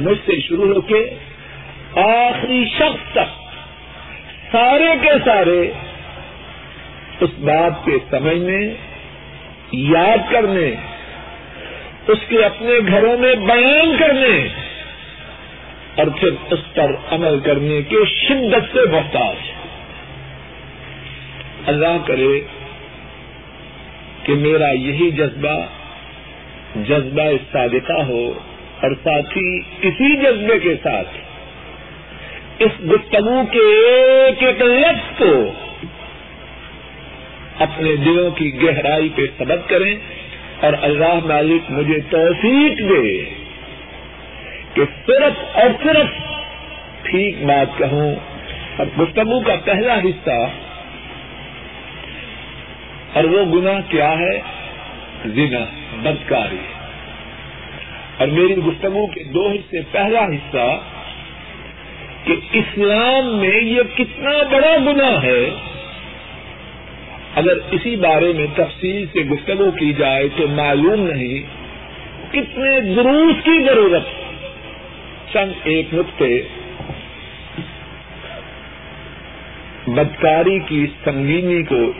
مجھ سے شروع ہو کے آخری شخص تک سارے کے سارے اس بات کے سمجھنے، یاد کرنے، اس کے اپنے گھروں میں بیان کرنے اور پھر اس پر عمل کرنے کے شدت سے محتاج۔ اللہ کرے کہ میرا یہی جذبہ جذبہ صادقہ ہو۔ اور ساتھ ہی اسی جذبے کے ساتھ اس گفتگو کے ایک ایک لفظ کو اپنے دلوں کی گہرائی پہ سبق کریں اور اللہ مالک مجھے توفیق دے کہ صرف اور صرف ٹھیک بات کہوں۔ اور گفتگو کا پہلا حصہ اور وہ گناہ کیا ہے؟ زنا، بدکاری۔ اور میری گفتگو کے دو حصے، پہلا حصہ کہ اسلام میں یہ کتنا بڑا گناہ ہے۔ اگر اسی بارے میں تفصیل سے گفتگو کی جائے تو معلوم نہیں کتنے دروس کی ضرورت۔ چند ایک نقطے۔ بدکاری کی سنگینی کو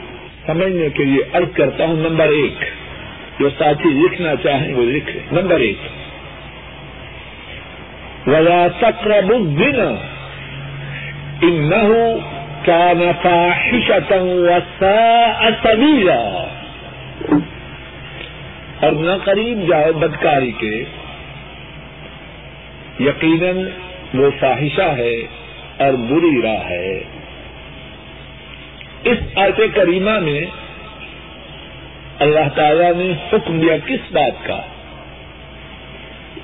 سمجھنے کے لیے ارد کرتا ہوں، نمبر ایک۔ جو ساتھی لکھنا چاہیں وہ لکھے۔ نمبر ایک۔ ولا تقرب الزنا. انه كان فاحشة وساء سبيلا. اور نہ قریب جاؤ بدکاری کے. یقیناً وہ فاحشہ ہے اور بری راہ ہے. اس آیت کریمہ میں اللہ تعالی نے حکم دیا کس بات کا؟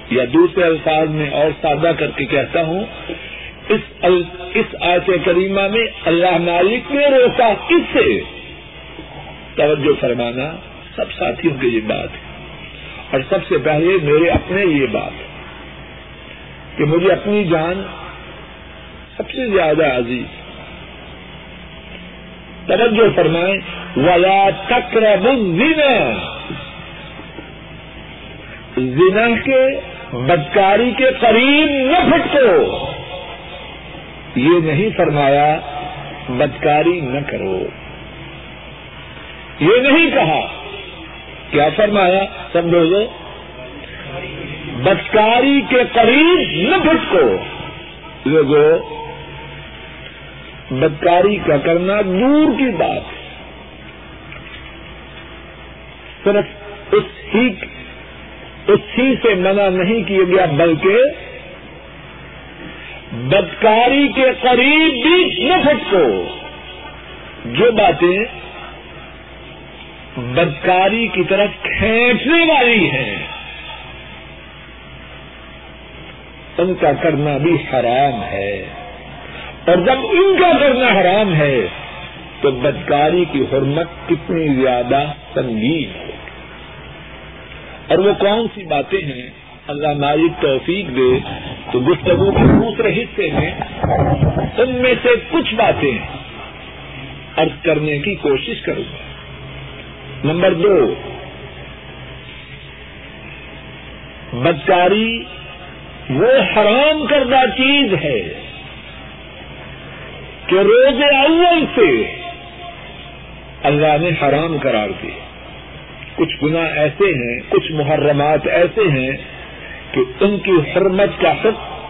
یا دوسرے الفاظ میں اور سادہ کر کے کہتا ہوں، اس آیت کریمہ میں اللہ مالک نے روکا کس سے؟ توجہ فرمانا، سب ساتھیوں کی یہ بات ہے۔ اور سب سے پہلے میرے اپنے یہ بات کہ مجھے اپنی جان سب سے زیادہ عزیز۔ توجہ فرمائیں، ولا تقرب الزنا۔ زنا کے بدکاری کے قریب نہ پھٹکو۔ یہ نہیں فرمایا بدکاری نہ کرو۔ یہ نہیں کہا۔ کیا فرمایا؟ سمجھو گے بدکاری کے قریب نہ پھٹکو۔ لوگوں بدکاری کا کرنا دور کی بات۔ صرف اس ہی اس ہی سے منع نہیں کیا گیا، بلکہ بدکاری کے قریب بھی نہ پھٹکو جو باتیں بدکاری کی طرف کھینچنے والی ہیں، ان کا کرنا بھی حرام ہے۔ اور جب ان کا کرنا حرام ہے، تو بدکاری کی حرمت کتنی زیادہ سنگین ہے۔ اور وہ کون سی باتیں ہیں؟ اللہ مالک توفیق دے تو گفتگو کے دوسرے حصے میں ان میں سے کچھ باتیں ارد کرنے کی کوشش کروں گا۔ نمبر دو، بدکاری وہ حرام کردہ چیز ہے کہ روز اول سے اللہ نے حرام قرار دی کچھ گناہ ایسے ہیں، کچھ محرمات ایسے ہیں کہ ان کی حرمت کا حکم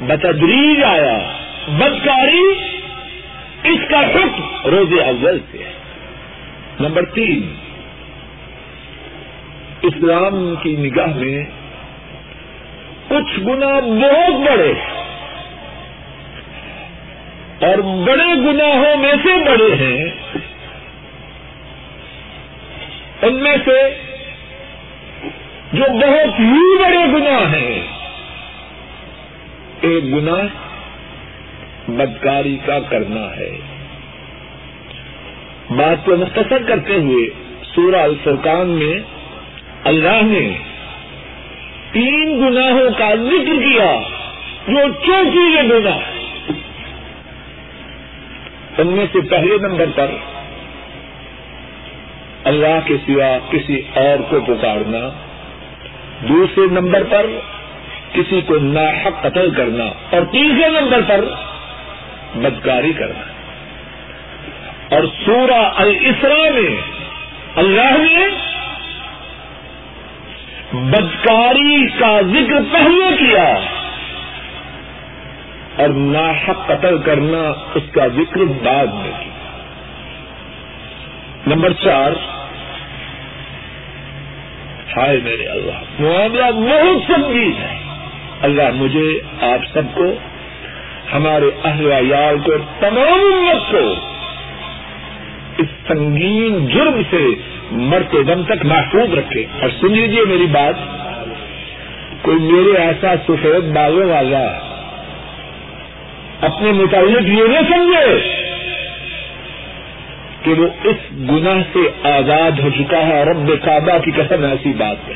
بتدریج آیا، بدکاری اس کا حکم روز اول سے ہے۔ نمبر تین، اسلام کی نگاہ میں کچھ گنا بہت بڑے اور بڑے گناہوں میں سے بڑے ہیں ان میں سے جو بہت ہی بڑے گناہ ہیں، ایک گنا بدکاری کا کرنا ہے۔ بات کو مختصر کرتے ہوئے سورہ الفرقان میں اللہ نے تین گناہوں کا ذکر کیا، جو چوکی کے گنا ان میں سے پہلے نمبر پر اللہ کے سوا کسی اور کو پکارنا۔ دوسرے نمبر پر کسی کو ناحق قتل کرنا اور تیسرے نمبر پر بدکاری کرنا۔ اور سورہ الاسرا میں اللہ نے بدکاری کا ذکر پہلے کیا اور ناحق قتل کرنا اس کا ذکر بعد میں کیا۔ نمبر چار۔ ہائے میرے اللہ، معاملہ بہت سنگین ہے۔ اللہ مجھے، آپ سب کو، ہمارے اہل یار کو، تمام امت کو اس سنگین جرم سے مرتے دم تک محفوظ رکھے۔ اور سن لیجیے میری بات، کوئی میرے ایسا سفید بالوں والا اپنے متعلق یہ نہ سمجھے۔ کہ وہ اس گناہ سے آزاد ہو چکا ہے رب کعبہ کی قسم ایسی بات ہے۔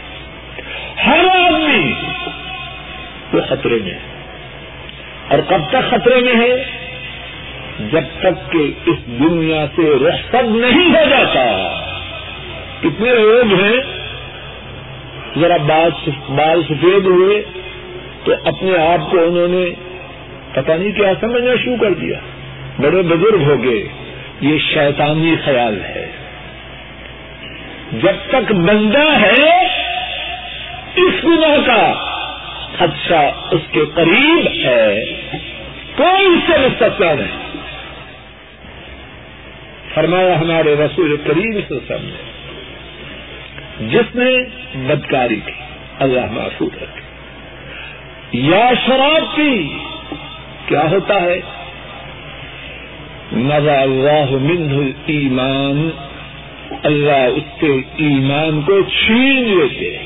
ہر آدمی وہ خطرے میں ہے۔ اور کب تک خطرے میں ہے؟ جب تک کہ اس دنیا سے رخصت نہیں ہو جاتا۔ کتنے لوگ ہیں، ذرا بال سفید ہوئے تو اپنے آپ کو انہوں نے پتہ نہیں کیا، سمجھنا شروع کر دیا۔ بڑے بزرگ ہو گئے۔ یہ شیطانی خیال ہے۔ جب تک بندہ ہے، اس گناہ کا خدشہ اس کے قریب ہے۔ کوئی اس سے مستقبل نہیں۔ فرمایا ہمارے رسول کریم سے سب جس نے بدکاری کی، اللہ محفوظ رکھے یا شراب کی، کیا ہوتا ہے؟ نظا اللہ منہ ایمان اللہ اس کے ایمان کو چھین لیتے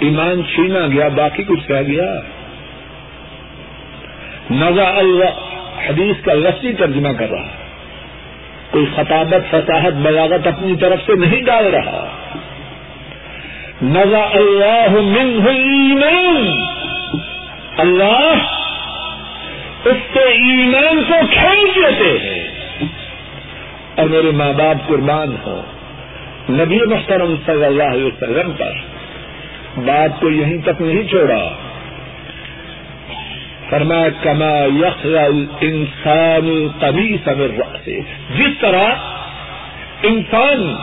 ایمان چھینا گیا، باقی کچھ رہ گیا۔ نظا اللہ، حدیث کا لفظی ترجمہ کر رہا۔ کوئی خطابت، فصاحت، بلاغت اپنی طرف سے نہیں ڈال رہا۔ نظا اللہ منہ ایمان اللہ اس سے ایمان کو کھینچ لیتے ہیں۔ اور میرے ماں باپ قربان ہو نبی محترم صلی اللہ علیہ وسلم پر بات کو یہیں تک نہیں چھوڑا۔ فرما کما یخ انسان کبھی سمر سے جس طرح انسان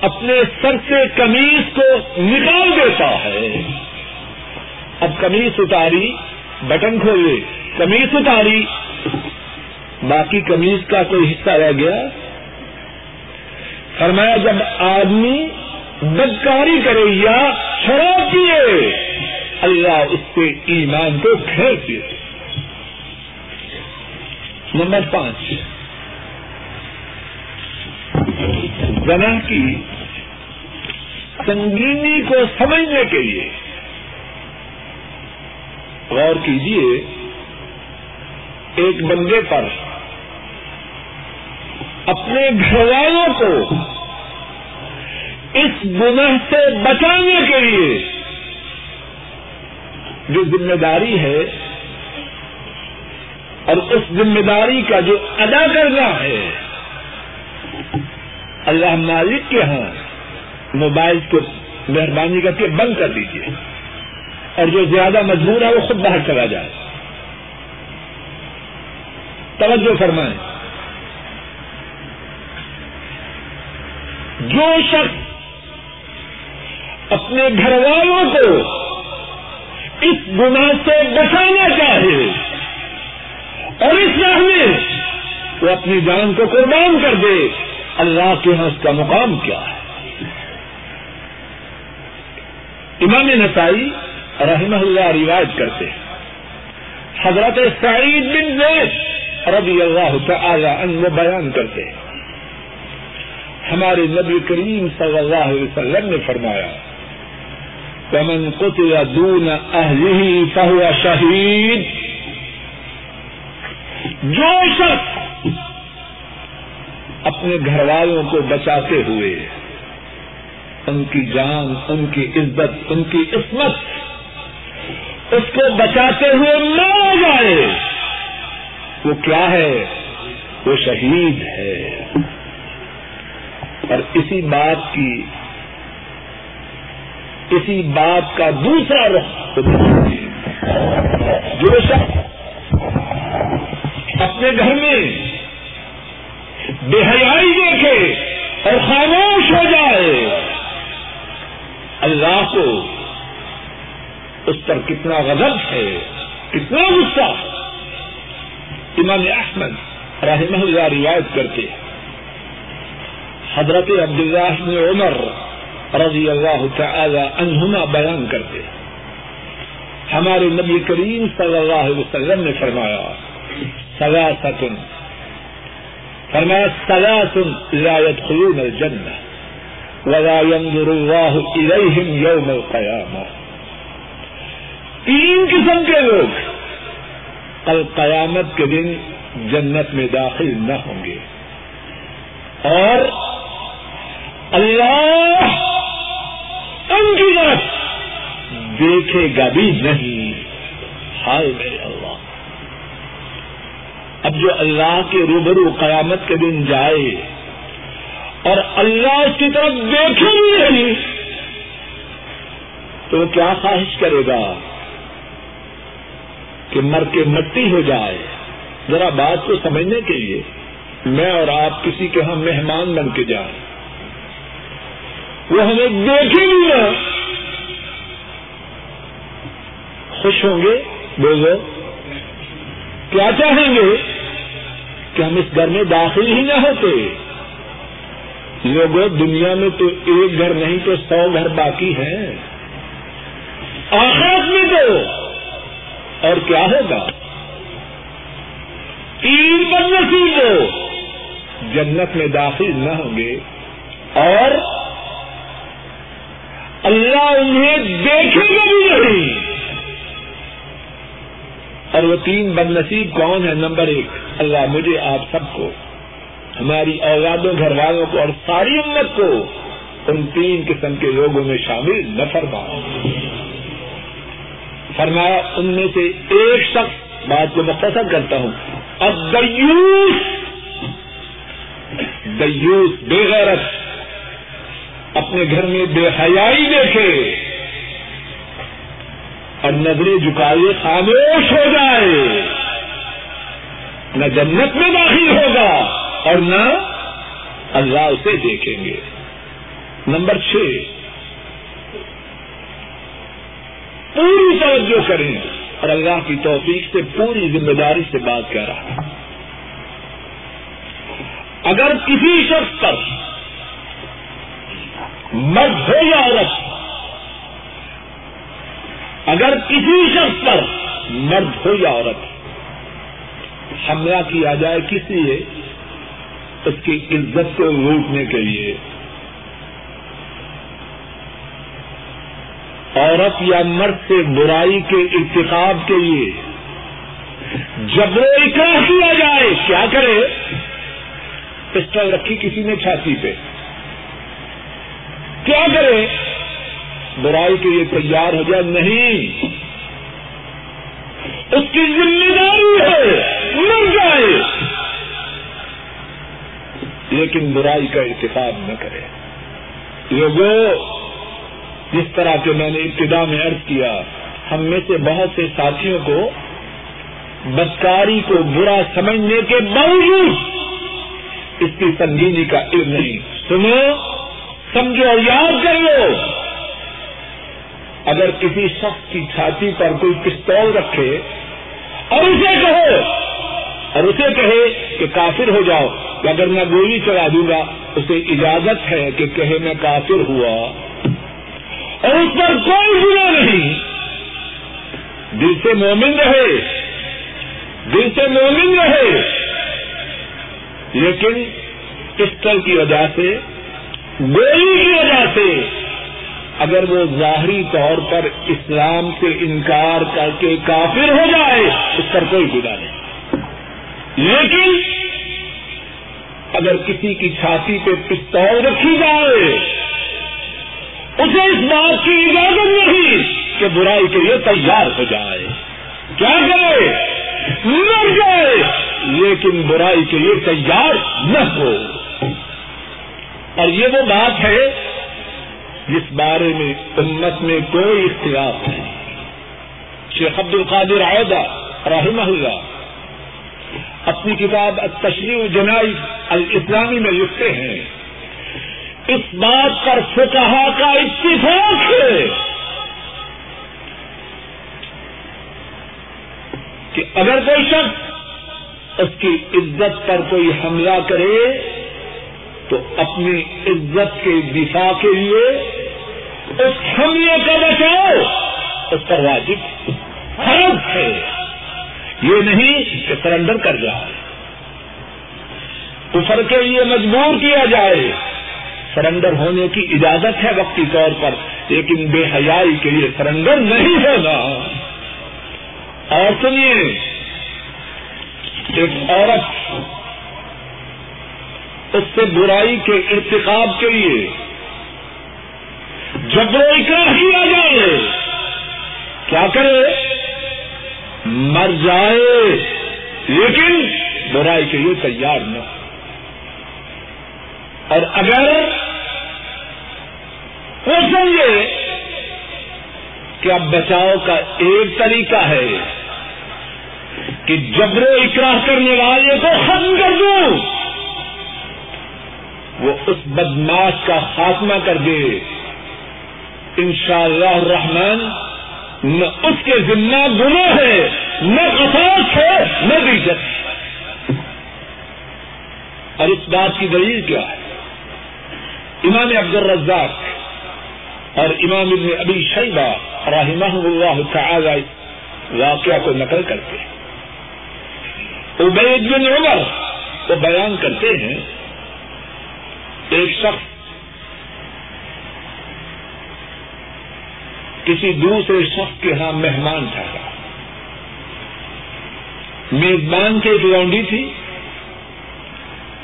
اپنے سر سے کمیز کو نکال دیتا ہے۔ اب کمیز اتاری۔ بٹن کھولے کمیز اتاری۔ باقی کمیز کا کوئی حصہ رہ گیا۔ فرمایا، جب آدمی بدکاری کرے یا شراب پیے، اللہ اس سے ایمان کو کھینچ دیے نمبر پانچ۔ زنا کی سنگینی کو سمجھنے کے لیے غور کیجیے ایک بندے پر اپنے گھر والوں کو اس گناہ سے بچانے کے لیے جو ذمہ داری ہے اور اس ذمہ داری کا جو ادا کرنا ہے، اللہ مالک کے ہاں موبائل کو مہربانی کر کے بند کر دیجیے اور جو زیادہ مجبور ہے وہ خود باہر چلا جائے۔ توجہ فرمائیں۔ جو شخص اپنے گھر والوں کو اس گناہ سے بچانا چاہے اور اس راہ میں وہ اپنی جان کو قربان کر دے، اللہ کے یہاں اس کا مقام کیا ہے؟ امام نسائی رحمہ اللہ روایت کرتے ہیں۔ حضرت سعید بن زید رضی اللہ تعالی عنہ بیان کرتے ہیں۔ ہمارے نبی کریم صلی اللہ علیہ وسلم نے فرمایا، ومن قتل دون اہله فهو شہید جو شخص اپنے گھر والوں کو بچاتے ہوئے، ان کی جان، ان کی عزت، ان کی عصمت اس کو بچاتے ہوئے مارا جائے۔ وہ کیا ہے؟ وہ شہید ہے۔ اور اسی بات کی، اسی بات کا دوسرا رخ جو شخص اپنے گھر میں بے حیائی دیکھے اور خاموش ہو جائے، اللہ کو اس پر کتنا غضب ہے، کتنا غصہ۔ امام احمد رحمہ اللہ روایت کرتے حضرت عبداللہ بن عمر رضی اللہ تعالی عنہما بیان کرتے ہمارے نبی کریم صلی اللہ علیہ وسلم نے فرمایا سگا ستن فرمایا سگا سن رایت خلون الجنہ، ولا ينظر الله إليهم يوم القيامة تین قسم کے لوگ کل قیامت کے دن جنت میں داخل نہ ہوں گے۔ اور اللہ ان کی طرف دیکھے گا بھی نہیں۔ ہائے میرے اللہ۔ اب جو اللہ کے روبرو قیامت کے دن جائے اور اللہ اس کی طرف دیکھے بھی نہیں، تو وہ کیا خواہش کرے گا؟ کہ مر کے مٹی ہو جائے۔ ذرا بات کو سمجھنے کے لیے میں اور آپ کسی کے ہم مہمان بن کے جائیں۔ وہ ہمیں دیکھے بھی نہ خوش ہوں گے بولو کیا چاہیں گے؟ کہ ہم اس گھر میں داخل ہی نہ ہوتے۔ لوگوں، دنیا میں تو ایک گھر نہیں تو سو گھر باقی ہیں۔ آخرت میں تو اور کیا ہوگا؟ تین نصیب ہو۔ جنت میں داخل نہ ہوں گے۔ اور اللہ انہیں دیکھے گا بھی نہیں۔ اور وہ تین بد نصیب کون ہے نمبر ایک، اللہ مجھے آپ سب کو، ہماری اولادوں گھر والوں کو اور ساری امت کو ان تین قسم کے لوگوں میں شامل نہ فرما فرمایا، ان میں سے ایک شخص بات کو مختصر کرتا ہوں۔ اب دیوس دیوس بے غیرت، اپنے گھر میں بے حیائی دیکھے۔ اور نظریں جھکائے، خاموش ہو جائے۔ نہ جنت میں داخل ہوگا اور نہ اللہ اسے دیکھیں گے۔ نمبر چھ پوری توجہ کریں۔ اور اللہ کی توفیق سے پوری ذمہ داری سے بات کر رہا ہے۔ اگر کسی شخص پر مرد ہو یا عورت اگر کسی شخص پر مرد ہو یا عورت، حملہ کیا جائے کس لیے؟ اس کی عزت کو روکنے کے لیے۔ عورت یا مرد سے برائی کے ارتقاب کے لیے جب وہ اکراہ کیا جائے، کیا کرے؟ پسٹل رکھی کسی نے چھاتی پہ۔ کیا کرے؟ برائی کے لیے تیار ہو جائے نہیں۔ اس کی ذمہ داری ہے، مر جائے۔ لیکن برائی کا ارتقاب نہ کرے۔ لوگوں جس طرح کے میں نے ابتدا میں عرض کیا، ہم میں سے بہت سے ساتھیوں کو بدکاری کو برا سمجھنے کے باوجود اس کی سنگینی کا علم نہیں۔ سنو، سمجھو اور یاد کر لو، اگر کسی شخص کی چھاتی پر کوئی پستول رکھے اور اسے کہو، اور اسے کہے کہ کافر ہو جاؤ اگر میں گولی چلا دوں گا، اسے اجازت ہے کہ کہے میں کافر ہوا۔ اور اس پر کوئی گنا نہیں۔ دل سے مومن رہے۔ دل سے مومن رہے۔ لیکن پسٹل کی وجہ سے، گولی کی وجہ سے اگر وہ ظاہری طور پر اسلام سے انکار کر کے کافر ہو جائے، اس پر کوئی گنا نہیں۔ لیکن اگر کسی کی چھاتی پہ پستول رکھی جائے اسے اس بات کی اجازت نہیں کہ برائی کے لیے تیار ہو جائے۔ کیا کرے؟ مر جائے۔ لیکن برائی کے لیے تیار نہ ہو۔ اور یہ وہ بات ہے جس بارے میں امت میں کوئی اختلاف نہیں۔ شیخ عبد القادر عہدہ رحمہ اللہ اپنی کتاب تشریح جنائی الاسلامی میں لکھتے ہیں۔ اس بات پر فکہ کا اتفاق ہے کہ اگر کوئی شخص اس کی عزت پر کوئی حملہ کرے تو اپنی عزت کے دفاع کے لیے اس حملے کا بچاؤ اس پر واجب فرض ہے۔ یہ نہیں کہ سرنڈر کر جائے۔ کفر کے لیے مجبور کیا جائے۔ سرنڈر ہونے کی اجازت ہے وقتی طور پر، لیکن بے حیائی کے لیے سرنڈر نہیں ہوگا۔ اور سنیے، ایک عورت اس سے برائی کے ارتقاب کے لیے جبر کیا جائے۔ کیا کرے؟ مر جائے۔ لیکن برائی کے لیے تیار نہ ہو۔ اور اگر وہ سمجھے کہ اب بچاؤ کا ایک طریقہ ہے کہ جبر و اکراہ کرنے والے کو ختم کر دوں وہ اس بدماش کا خاتمہ کر دے۔ ان شاء اللہ رحمان نہ اس کے ذمہ گناہ ہے، نہ قصاص ہے، نہ بیجت۔ اور اس بات کی دلیل کیا ہے؟ امام عبد الرزاق اور امام ابن ابی شیبہ رحمہ اللہ تعالی واقعہ کو نقل کرتے ہیں۔ عبید بن عمر کو بیان کرتے ہیں، ایک شخص کسی دوسرے شخص کے ہاں مہمان ٹھہرا میزبان کے ایک لونڈی تھی۔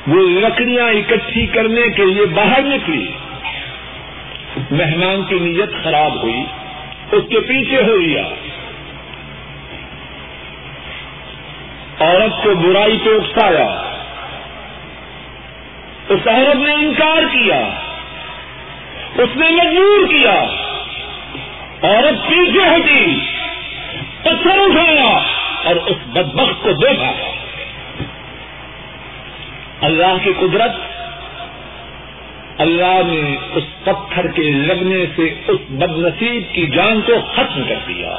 وہ لکڑیاں اکٹھی کرنے کے لیے باہر نکلی۔ مہمان کی نیت خراب ہوئی، اس کے پیچھے ہو گیا عورت کو برائی پہ اکسایا۔ اس عورت نے انکار کیا۔ اس نے مجبور کیا۔ عورت پیچھے ہٹی، پتھر اٹھایا اور اس بدبخت کو دیکھا۔ اللہ کی قدرت، اللہ نے اس پتھر کے لگنے سے اس بد نصیب کی جان کو ختم کر دیا۔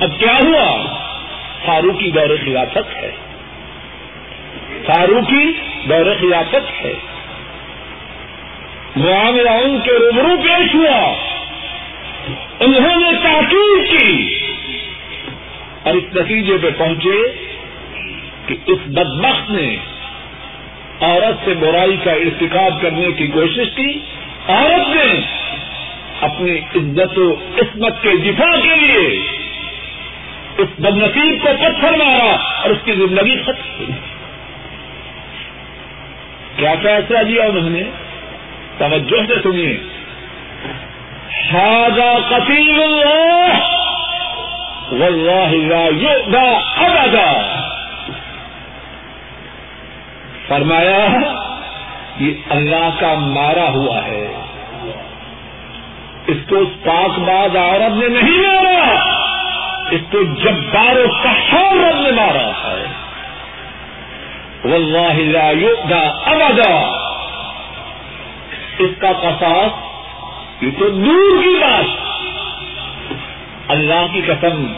اب کیا ہوا؟ فاروقی دور خلافت ہے۔ فاروقی دور خلافت ہے۔ معاملہ ان کے روبرو پیش ہوا۔ انہوں نے تاکید کی اور اس نتیجے پہ پہنچے۔ کہ اس بدبخت نے عورت سے برائی کا ارتکاب کرنے کی کوشش کی، عورت نے اپنی عزت و عصمت کے دفاع کے لیے اس بدنصیب کو پتھر مارا اور اس کی زندگی ختم ہوئی کیا فیصلہ دیا انہوں نے؟ توجہ سے سنیے۔ قتیل اللہ واللہ لا یؤدا ابدا فرمایا، یہ اللہ کا مارا ہوا ہے۔ اس کو پاک باز عورت نے نہیں مارا، اس کو جبار و کشور رب نے مارا ہے۔ واللہ لا یؤدا ابدا۔ اس کا قصاص، یہ تو دور کی بات۔ اللہ کی قسم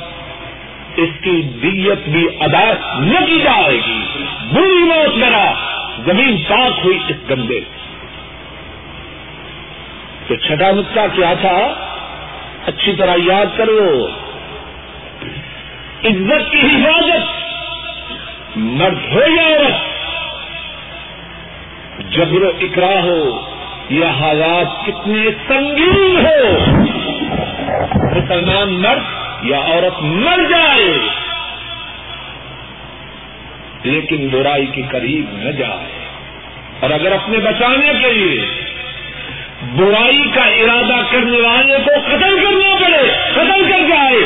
اس کی دیت بھی ادا نہ کی جائے گی۔ بری موت میرا، زمین پاک ہوئی اس گندے۔ تو چھٹا نقطہ کیا تھا؟ اچھی طرح یاد کرو۔ عزت کی حفاظت، مرد ہو یا عورت، جبر و اکرا ہو، یہ حالات کتنے سنگین ہو۔ مسلمان مرد یا عورت مر جائے، لیکن برائی کے قریب نہ جائے۔ اور اگر اپنے بچانے کے لیے برائی کا ارادہ کرنے والے کو قتل کرنا پڑے، قتل کر جائے،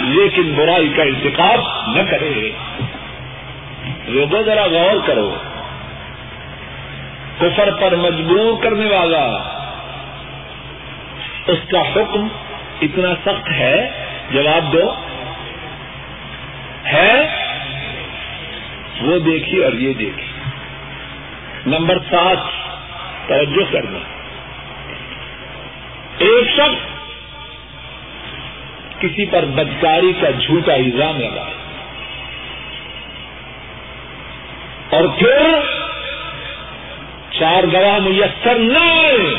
لیکن برائی کا انتخاب نہ کرے۔ لوگوں ذرا غور کرو۔ کفر پر مجبور کرنے والا، اس کا حکم اتنا سخت ہے جواب دو۔ ہے، وہ دیکھی اور یہ دیکھی۔ نمبر سات توجہ کرنا۔ ایک شخص کسی پر بدکاری کا جھوٹا الزام لگائے۔ اور پھر چار گواہ میسر نہ آئے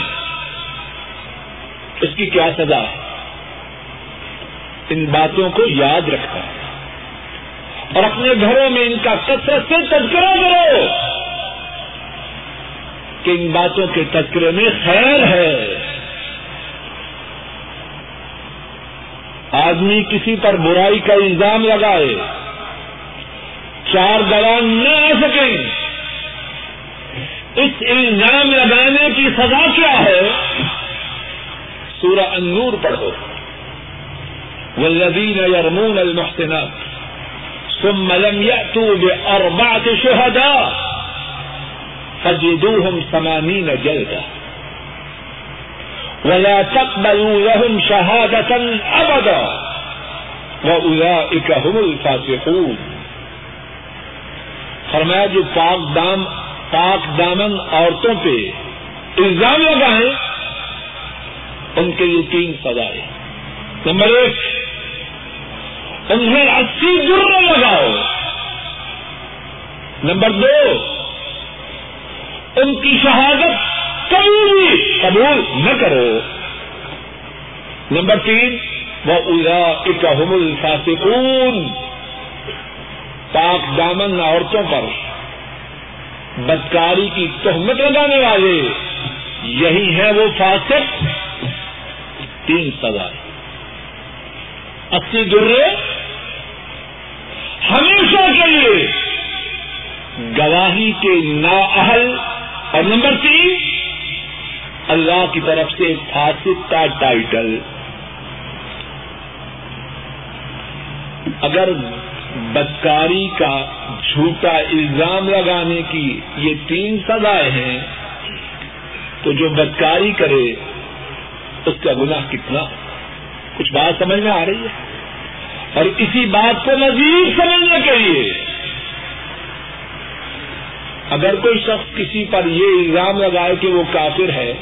اس کی کیا سزا ہے؟ ان باتوں کو یاد رکھنا اور اپنے گھروں میں ان کا کثرت سے تذکرہ کرو کہ ان باتوں کے تذکرے میں خیر ہے۔ آدمی کسی پر برائی کا الزام لگائے، چار گواہ نہ آ سکیں۔ اس الزام لگانے کی سزا کیا ہے؟ سورہ النور پڑھو۔ والذین یرمون المحسنات. ثم لم يأتوا بأربعة شهداء فجدوهم ثمانين جلدة ولا تقبلوا لهم شهادة أبدا وأولئك هم الفاسقون. فرمایا جو پاک دام، پاک دامن عورتوں پہ الزام لگائیں، ان کے لیے تین سزائیں نمبر ایک انہیں اسی جرم لگاؤ۔ نمبر دو، ان کی شہادت کبھی بھی قبول نہ کرو۔ نمبر تین وہ الا اکم الفاسقون۔ پاک دامن عورتوں پر بدکاری کی تہمت لگانے والے۔ یہی ہے وہ فاسق۔ تین سزائیں اسی درے ہمیشہ کے لیے۔ گواہی کے نااہل۔ اور نمبر تین، اللہ کی طرف سے فاسق کا ٹائٹل۔ اگر بدکاری کا جھوٹا الزام لگانے کی یہ تین سزائیں ہیں، تو جو بدکاری کرے، اس کا گناہ کتنا؟ کچھ بات سمجھ میں آ رہی ہے؟ اور اسی بات کو مزید سمجھنے کے لیے۔ اگر کوئی شخص کسی پر یہ الزام لگائے کہ وہ کافر ہے،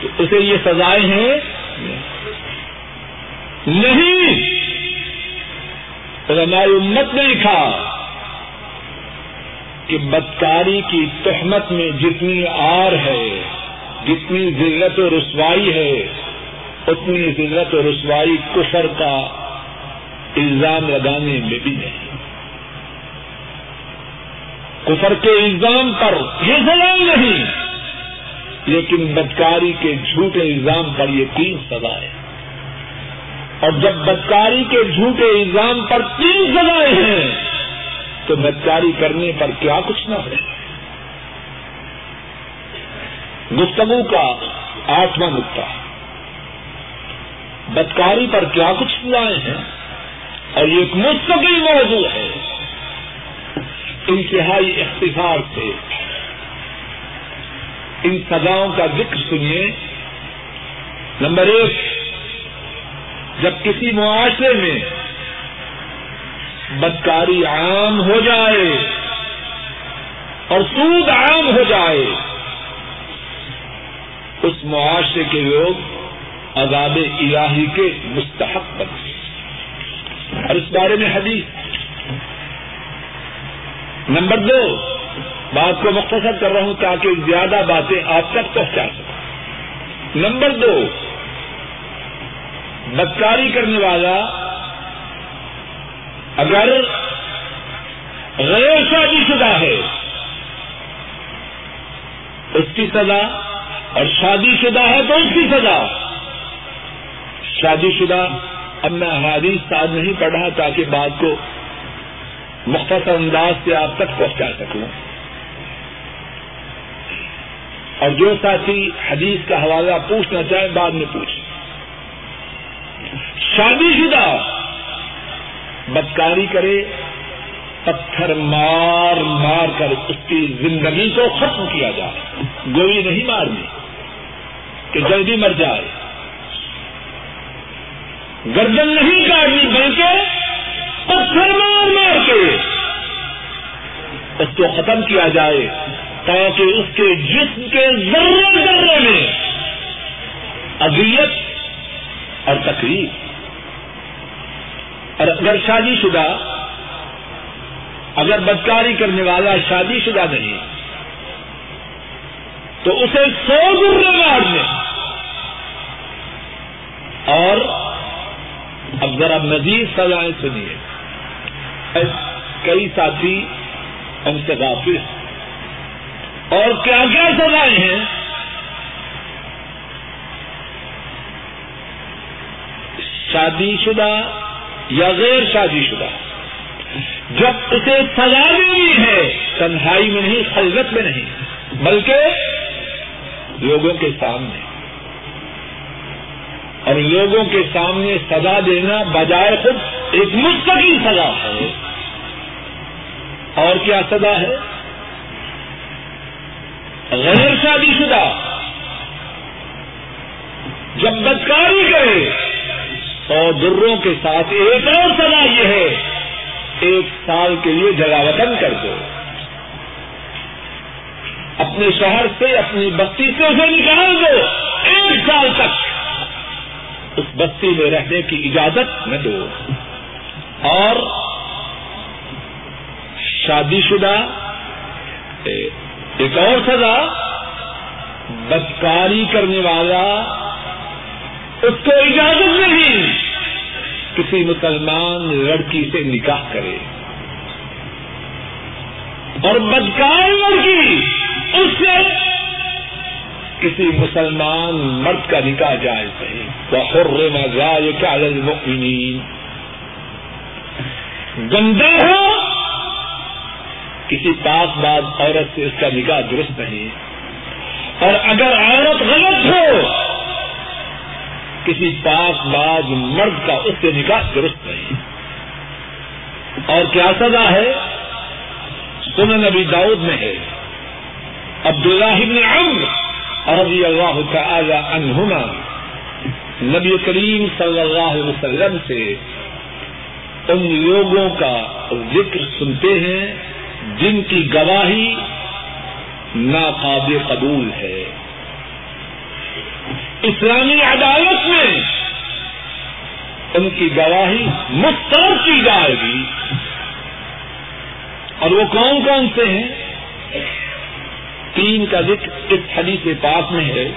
تو اسے یہ سزائیں ہیں۔ نہیں علماء امت نے لکھا کہ بدکاری کی تہمت میں جتنی آر ہے، جتنی ذلت و رسوائی ہے، اتنی ذلت و رسوائی کفر کا الزام لگانے میں بھی نہیں کفر کے الزام پر یہ سزائیں نہیں، لیکن بدکاری کے جھوٹے الزام پر یہ تین سزائیں۔ اور جب بدکاری کے جھوٹے الزام پر تین سزائیں ہیں، تو بدکاری کرنے پر کیا کچھ نہ ہو گفتگو کا آٹھواں نقطہ۔ بدکاری پر کیا کچھ سزائیں ہیں اور یہ ایک مستقل موضوع ہے انتہائی اختصار سے۔ ان سزاؤں کا ذکر سنیے۔ نمبر ایک، جب کسی معاشرے میں بدکاری عام ہو جائے اور سود عام ہو جائے، اس معاشرے کے لوگ عذاب الہی کے مستحق بنے اور اس بارے میں حدیث۔ نمبر دو، بات کو مختصر کر رہا ہوں تاکہ زیادہ باتیں آپ تک پہنچا سکیں۔ نمبر دو، بدکاری کرنے والا اگر غیر شادی شدہ ہے، اس کی سزا، اور شادی شدہ ہے تو اس کی سزا۔ شادی شدہ اب میں حادیث ساتھ نہیں پڑھا تاکہ بات کو مختصر انداز سے آپ تک پہنچا سکوں۔ اور جو ساتھی حدیث کا حوالہ پوچھنا چاہیں بعد میں پوچھیں شادی شدہ۔ بدکاری کرے، پتھر مار مار کر اس کی زندگی کو ختم کیا جائے۔ گولی نہیں مارنی کہ جلدی مر جائے۔ گردن نہیں کاٹنی، بلکہ پتھر مار مار کے اس کو ختم کیا جائے تاکہ اس کے جسم کے ذرے ذرے میں اذیت اور تکلیف اور اگر شادی شدہ، اگر بدکاری کرنے والا شادی شدہ نہیں، تو اسے سو گرنے مارنے اور اب ذرا مزید سزائیں سنیے۔ کئی ساتھی ان سے واپس اور کیا کیا سزائیں ہیں؟ شادی شدہ یا غیر شادی شدہ؟ جب اسے سزا دینی ہے، تنہائی میں نہیں، خلوت میں نہیں، بلکہ لوگوں کے سامنے۔ اور لوگوں کے سامنے سزا دینا بجائے خود ایک مستقل سزا ہے۔ اور کیا سزا ہے؟ غیر شادی شدہ۔ جب بدکاری کرے سو دروں کے ساتھ ایک اور سزا یہ ہے، ایک سال کے لیے جگہ وطن کر دو۔ اپنے شہر سے، اپنی بستی سے اسے نکال دو۔ ایک سال تک۔ اس بستی میں رہنے کی اجازت نہ دو۔ اور شادی شدہ ایک اور سزا، بدکاری کرنے والا اس کو اجازت نہیں کسی مسلمان لڑکی سے نکاح کرے۔ اور بدکار لڑکی اس سے کسی مسلمان مرد کا نکاح جائز نہیں۔ وہ خر کیا گندا ہو، کسی پاس بعد عورت سے اس کا نکاح درست نہیں۔ اور اگر عورت غلط ہو، کسی پاس باز مرد کا اس سے نکاح درست نہیں۔ اور کیا سزا ہے؟ سنن نبی داؤد میں ہے۔ عبد اللہ اور رضی اللہ تعالی عنہما۔ نبی کریم صلی اللہ علیہ وسلم سے ان لوگوں کا ذکر سنتے ہیں جن کی گواہی ناقابل قبول ہے۔ اسلامی عدالت میں ان کی گواہی مسترد کی جائے گی۔ اور وہ کون کون سے ہیں؟ تین کا ذکر اس حدیث پاک میں ہے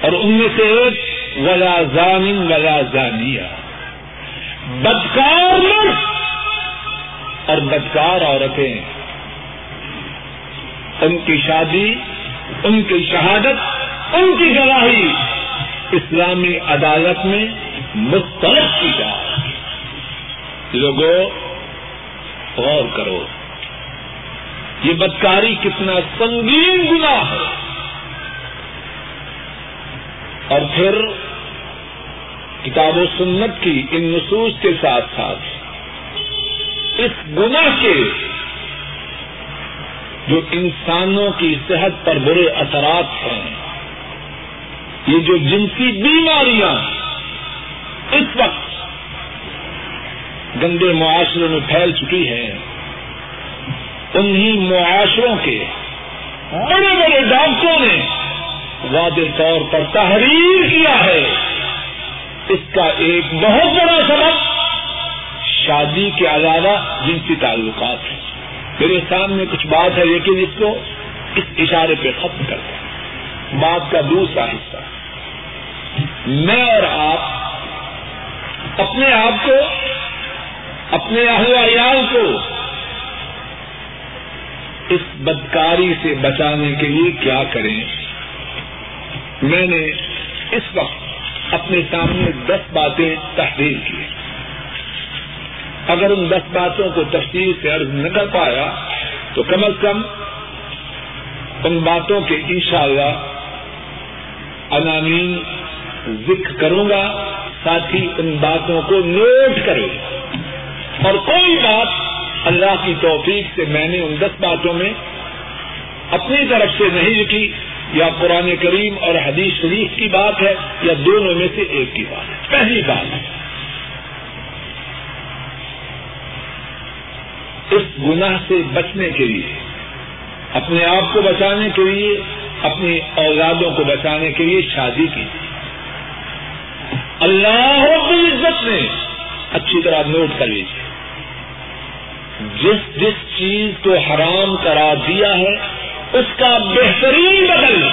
اور ان میں سے ایک ولا زامن ولا زانیہ بدکار مرد اور بدکار عورتیں۔ ان کی شادی، ان کی شہادت، ان کی گواہی اسلامی عدالت میں مسترد کی جائے لوگوں، غور کرو۔ یہ بدکاری کتنا سنگین گنا ہے۔ اور پھر کتاب و سنت کی ان نصوص کے ساتھ ساتھ اس گناہ کے جو انسانوں کی صحت پر برے اثرات ہیں، یہ جو جنسی بیماریاں اس وقت گندے معاشروں میں پھیل چکی ہیں انہیں معاشروں کے بڑے بڑے ڈاکٹروں نے واضح طور پر تحریر کیا ہے۔ اس کا ایک بہت بڑا سبب شادی کے علاوہ جنسی تعلقات ہیں۔ میرے سامنے کچھ بات ہے، لیکن اس کو اس اشارے پہ ختم کرتے ہیں۔ بات کا دوسرا حصہ۔ میں اور آپ اپنے آپ کو، اپنے اہل عیال کو اس بدکاری سے بچانے کے لیے کیا کریں؟ میں نے اس وقت اپنے سامنے دس باتیں تحریر کی۔ اگر ان دس باتوں کو تفصیل سے عرض نہ کر پایا، تو کم از کم ان باتوں کے انشاءاللہ شاء ذکر کروں گا، ساتھ ہی ان باتوں کو نوٹ کرے اور کوئی بات اللہ کی توفیق سے میں نے ان دس باتوں میں اپنی طرف سے نہیں لکھی، یا قرآن کریم اور حدیث شریف کی بات ہے، یا دونوں میں سے ایک کی بات ہے۔ پہلی بات ہے اس گناہ سے بچنے کے لیے، اپنے آپ کو بچانے کے لیے، اپنی اولادوں کو بچانے کے لیے شادی کی اللہ عزت نے اچھی طرح نوٹ کر لیجیے۔ جس جس چیز کو حرام کرا دیا ہے، اس کا بہترین بدل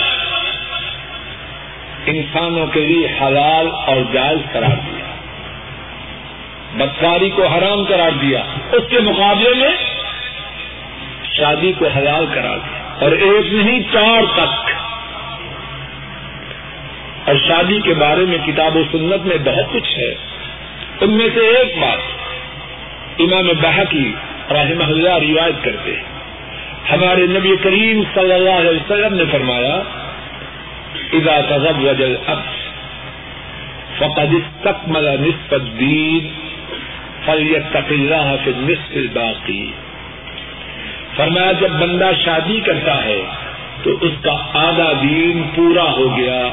انسانوں کے لیے حلال اور جائز قرار دیا۔ بدکاری کو حرام قرار دیا۔ اس کے مقابلے میں شادی کو حلال قرار دیا۔ اور ایک نہیں، چار تک۔ اور شادی کے بارے میں کتاب و سنت میں بہت کچھ ہے۔ ان میں سے ایک بات، امام بحقی رحمہ اللہ روایت کرتے ہیں۔ ہمارے نبی کریم صلی اللہ علیہ وسلم نے فرمایا، اذا تزوج الاب فقد استكمل نصف الدين فليتق الله في النصف الباقي. فرمایا، جب بندہ شادی کرتا ہے تو اس کا آدھا دین پورا ہو گیا،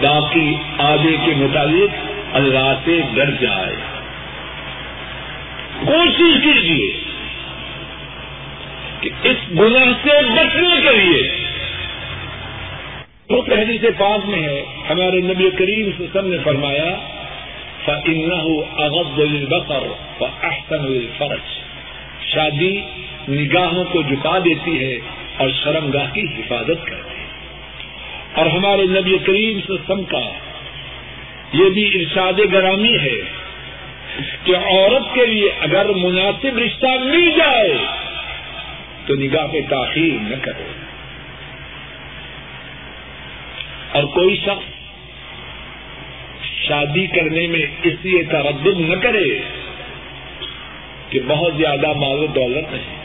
باقی آدھے کے مطابق اللہ سے ڈر جائے۔ کوشش کیجیے کہ اس گناہ سے بچنے کے لیے تو پہلی سے پاک میں ہے، ہمارے نبی کریم سے سب نے فرمایا اغض البصر فاحسن الفرج شادی نگاہوں کو جھکا دیتی ہے اور شرمگاہ کی حفاظت کرتی ہے۔ اور ہمارے نبی کریم سے سم کا یہ بھی ارشاد گرامی ہے کہ عورت کے لیے اگر مناسب رشتہ مل جائے تو نگاہ پہ تاخیر نہ کرے اور کوئی شخص شادی کرنے میں اس لیے تردد نہ کرے کہ بہت زیادہ مال و دولت نہیں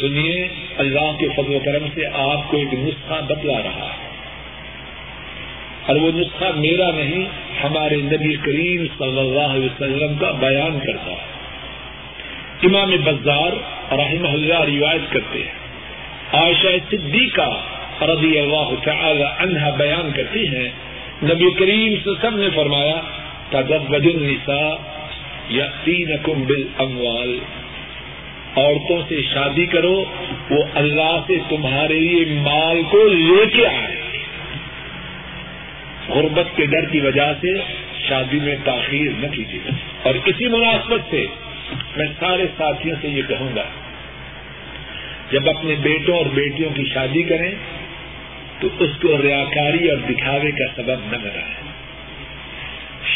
سنیے، اللہ کے فضل و کرم سے آپ کو ایک نسخہ بتلا رہا ہے۔ اور وہ نسخہ میرا نہیں، ہمارے نبی کریم صلی اللہ علیہ وسلم کا بیان کرتا ہے۔ امام بزار رحمہ اللہ روایت کرتے ہیں۔ عائشہ صدیقہ رضی اللہ تعالی عنہ بیان کرتی ہیں۔ نبی کریم سے سب نے فرمایا تزوج النساء یاتینکم بالاموال۔ عورتوں سے شادی کرو، وہ اللہ سے تمہارے لیے مال کو لے کے آئے۔ غربت کے ڈر کی وجہ سے شادی میں تاخیر نہ کیجیے۔ اور اسی مناسبت سے میں سارے ساتھیوں سے یہ کہوں گا، جب اپنے بیٹوں اور بیٹیوں کی شادی کریں تو اس کو ریاکاری اور دکھاوے کا سبب نہ بنائیں۔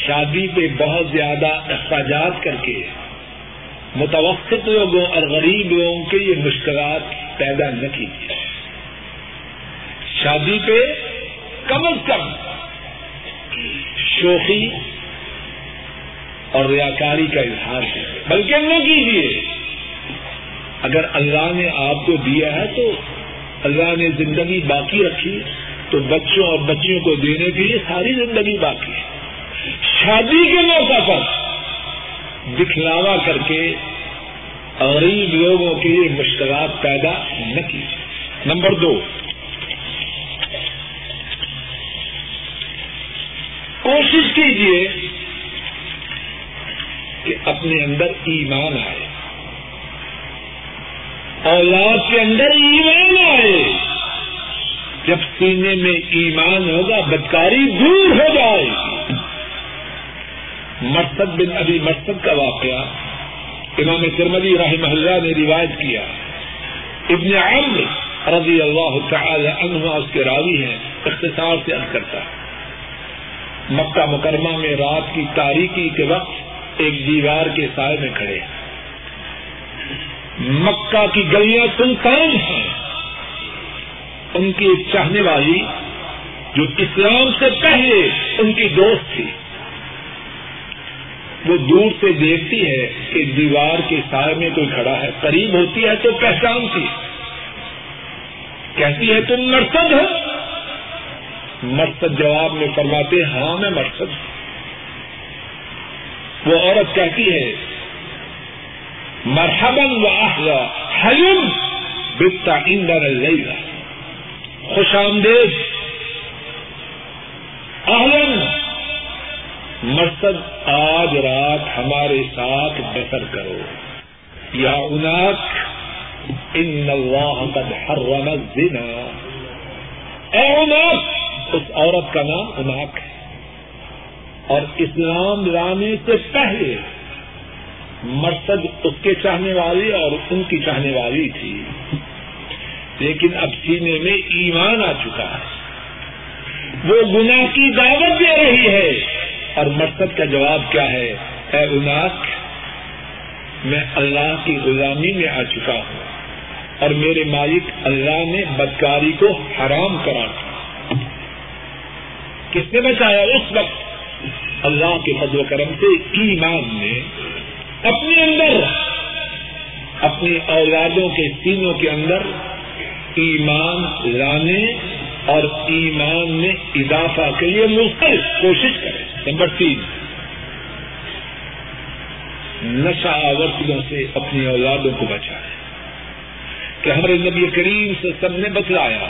شادی پہ بہت زیادہ اخراجات کر کے متوسط لوگوں اور غریب لوگوں کے یہ مشکلات پیدا نہ کیجیے۔ شادی پہ کم از کم شوخی اور ریاکاری کا اظہار ہے بلکہ نہ کیجیے۔ اگر اللہ نے آپ کو دیا ہے تو اللہ نے زندگی باقی رکھی، تو بچوں اور بچیوں کو دینے کے لیے ساری زندگی باقی ہے۔ شادی کے موقع پر دکھلاوا کر کے غریب لوگوں کے لیے مشکلات پیدا نہ کیجیے۔ نمبر دو۔ کوشش کیجیے اپنے اندر ایمان آئے۔ اولاد کے اندر ایمان آئے۔ جب سینے میں ایمان ہوگا، بدکاری دور ہو جائے۔ گی مرتب بن ابھی مرتب کا واقعہ امام ترمدی رحمہ اللہ نے روایت کیا۔ ابن عمر رضی اللہ تعالی عنہ اس کے راوی ہیں، اختصار سے عرض کرتا ہے مکہ مکرمہ میں رات کی تاریخی کے وقت ایک دیوار کے سائے میں کھڑے مکہ کی گلیاں سلطان ہیں۔ ان کی چاہنے والی جو اسلام سے پہلے ان کی دوست تھی، وہ دور سے دیکھتی ہے کہ دیوار کے سائے میں کوئی کھڑا ہے۔ قریب ہوتی ہے تو پہچانتی۔ کہتی ہے، تم مرسد ہو۔ مرسد جواب میں فرماتے ہاں میں مرسد ہوں۔ وہ عورت کہتی ہے مرحبن و حلم بتا اندر خوش آمدید، اہلن مرسد آج رات ہمارے ساتھ بسر کرو۔ یا اناک ان اللہ قد حرم الزنا۔ اے اناک اس عورت کا نام اناک ہے۔ اور اسلام لانے سے پہلے مرسد اس کے چاہنے والی اور ان کی چاہنے والی تھی۔ لیکن اب سینے میں ایمان آ چکا ہے۔ وہ گناہ کی دعوت دے رہی ہے۔ اور مرسد کا جواب کیا ہے؟ اے اناک میں اللہ کی غلامی میں آ چکا ہوں اور میرے مالک اللہ نے بدکاری کو حرام کرا تھا کس نے بچایا اس وقت؟ اللہ کے فضل و کرم سے ایمان نے اپنے اندر، اپنی اولادوں کے سینوں کے اندر ایمان لانے اور ایمان میں اضافہ کے لیے مختلف کوشش کرے نمبر تین، نشہ آورتوں سے اپنی اولادوں کو بچائے کہ ہمارے نبی کریم سے سب نے بتلایا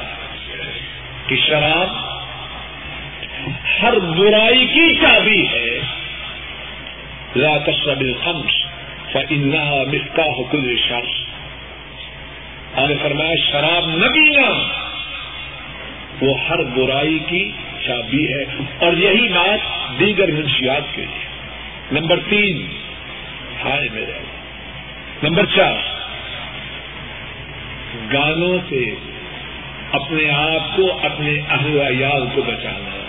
کہ شراب ہر برائی کی چابی ہے۔ لا تشرب الخمر فإنها مفتاح كل شر۔ آپ نے فرمایا، شراب نہ پینا۔ وہ ہر برائی کی چابی ہے۔ اور یہی بات دیگر منشیات کے لیے۔ نمبر تین، ہائے میرے نمبر چار، گانوں سے اپنے آپ کو، اپنے اہل عیال کو بچانا۔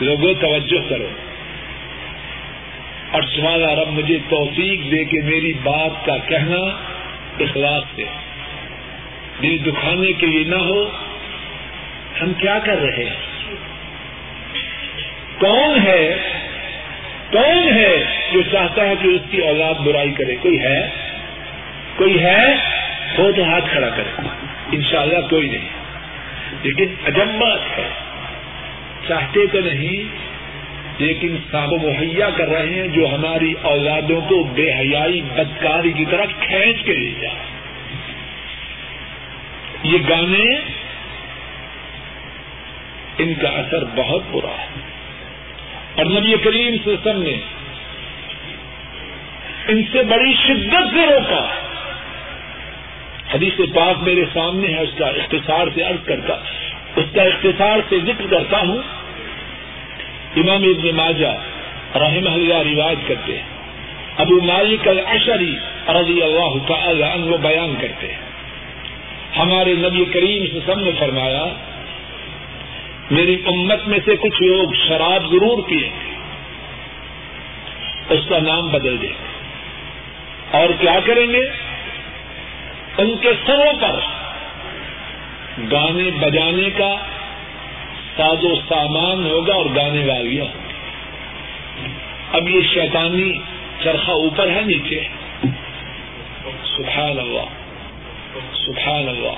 لوگوں توجہ کرو۔ اور سوال رب مجھے توفیق دے کے میری بات کا کہنا اخلاق سے دل دکھانے کے لیے نہ ہو۔ ہم کیا کر رہے ہیں؟ کون ہے؟ کون ہے جو چاہتا ہے کہ اس کی اولاد برائی کرے؟ کوئی ہے؟ کوئی ہے؟ ہو تو ہاتھ کھڑا کرے۔ انشاءاللہ کوئی نہیں۔ لیکن عجب بات ہے۔ چاہتے تو نہیں، لیکن ساب مہیا کر رہے ہیں جو ہماری اولادوں کو بے حیائی، بدکاری کی طرف کھینچ کے لے جائے یہ گانے ان کا اثر بہت برا ہے۔ اور نبی کریم سسٹم نے ان سے بڑی شدت سے روکا۔ حدیث پاک میرے سامنے ہے، اس کا اختصار سے عرض کرتا۔ اس کا اختصار سے ذکر کرتا ہوں۔ امام ابن ماجہ رحم اللہ روایت کرتے ہیں۔ ابو مالک الاشری رضی اللہ تعالی عنہ بیان کرتے ہیں۔ ہمارے نبی کریم سے سب نے فرمایا، میری امت میں سے کچھ لوگ شراب ضرور پیے اس کا نام بدل دیں۔ اور کیا کریں گے؟ ان کے سروں پر گانے بجانے کا ساز و سامان ہوگا اور گانے والیاں اب یہ شیطانی چرخا اوپر ہے نیچے۔ سبحان اللہ۔ سبحان اللہ۔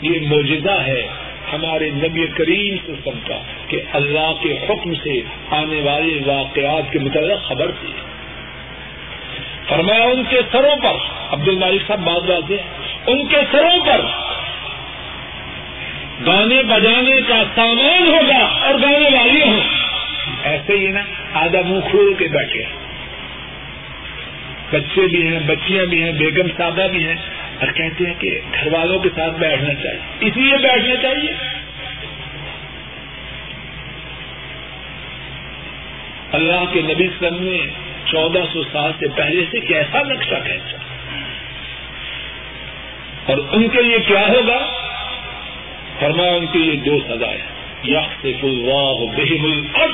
یہ موجودہ ہے ہمارے نبی کریم سسٹم کا کہ اللہ کے حکم سے آنے والے واقعات کے متعلق خبر تھی۔ فرمایا ان کے سروں پر عبد المالک صاحب بات بات ہے ان کے سروں پر گانے بجانے کا سامان ہوگا اور گانے والی ہوں۔ ایسے ہی نا، آدھا منہ کھول کے بیٹھے۔ بچے بھی ہیں، بچیاں بھی ہیں، بیگم صاحبہ بھی ہیں۔ اور کہتے ہیں کہ گھر والوں کے ساتھ بیٹھنا چاہیے۔ اس لیے بیٹھنا چاہیے۔ اللہ کے نبی سلم نے چودہ سو سال سے پہلے سے کیسا نقشہ کھینچا؟ اور ان کے لیے کیا ہوگا؟ فرمایا ان کے لیے دو سزائیں یخصف اللہ بہم الارض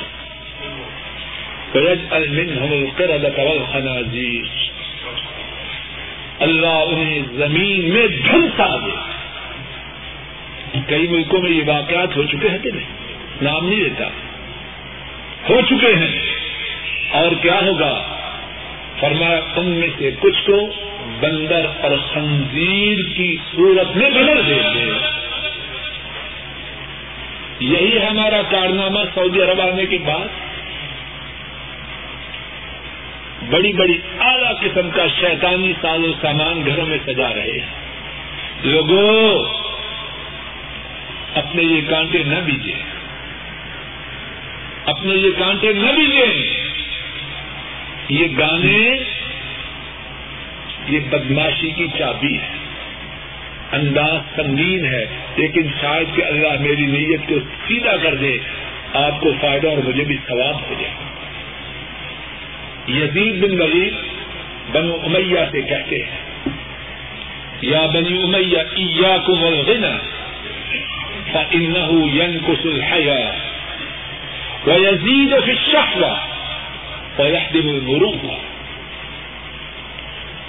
ويجعل منهم القردة والخنازير اللہ انہیں زمین میں دھنسا دے۔ کئی ملکوں میں یہ واقعات ہو چکے ہیں کہ نہیں؟ نام نہیں دیتا ہو چکے ہیں۔ اور کیا ہوگا؟ فرمایا، ان میں سے کچھ کو بندر اور خنزیر کی صورت میں بدل دیتے یہی ہمارا کارنامہ سعودی عرب آنے کے بعد۔ بڑی بڑی اعلی قسم کا شیطانی ساز و سامان گھروں میں سجا رہے ہیں۔ لوگوں اپنے یہ کانٹے نہ بیجے اپنے یہ کانٹے نہ بیجے یہ گانے، یہ بدماشی کی چابی ہے۔ انداز سنگین ہے، لیکن شاید کہ اللہ میری نیت کو سیدھا کر دے، آپ کو فائدہ اور مجھے بھی ثواب ہو جائے۔ یزید بن ولید بنو امیہ سے کہتے ہیں، یا بنی امیہ، ایاکم الغنى فإنه ينقص الحياة ويزيد في الشهوة ويحدم المروءة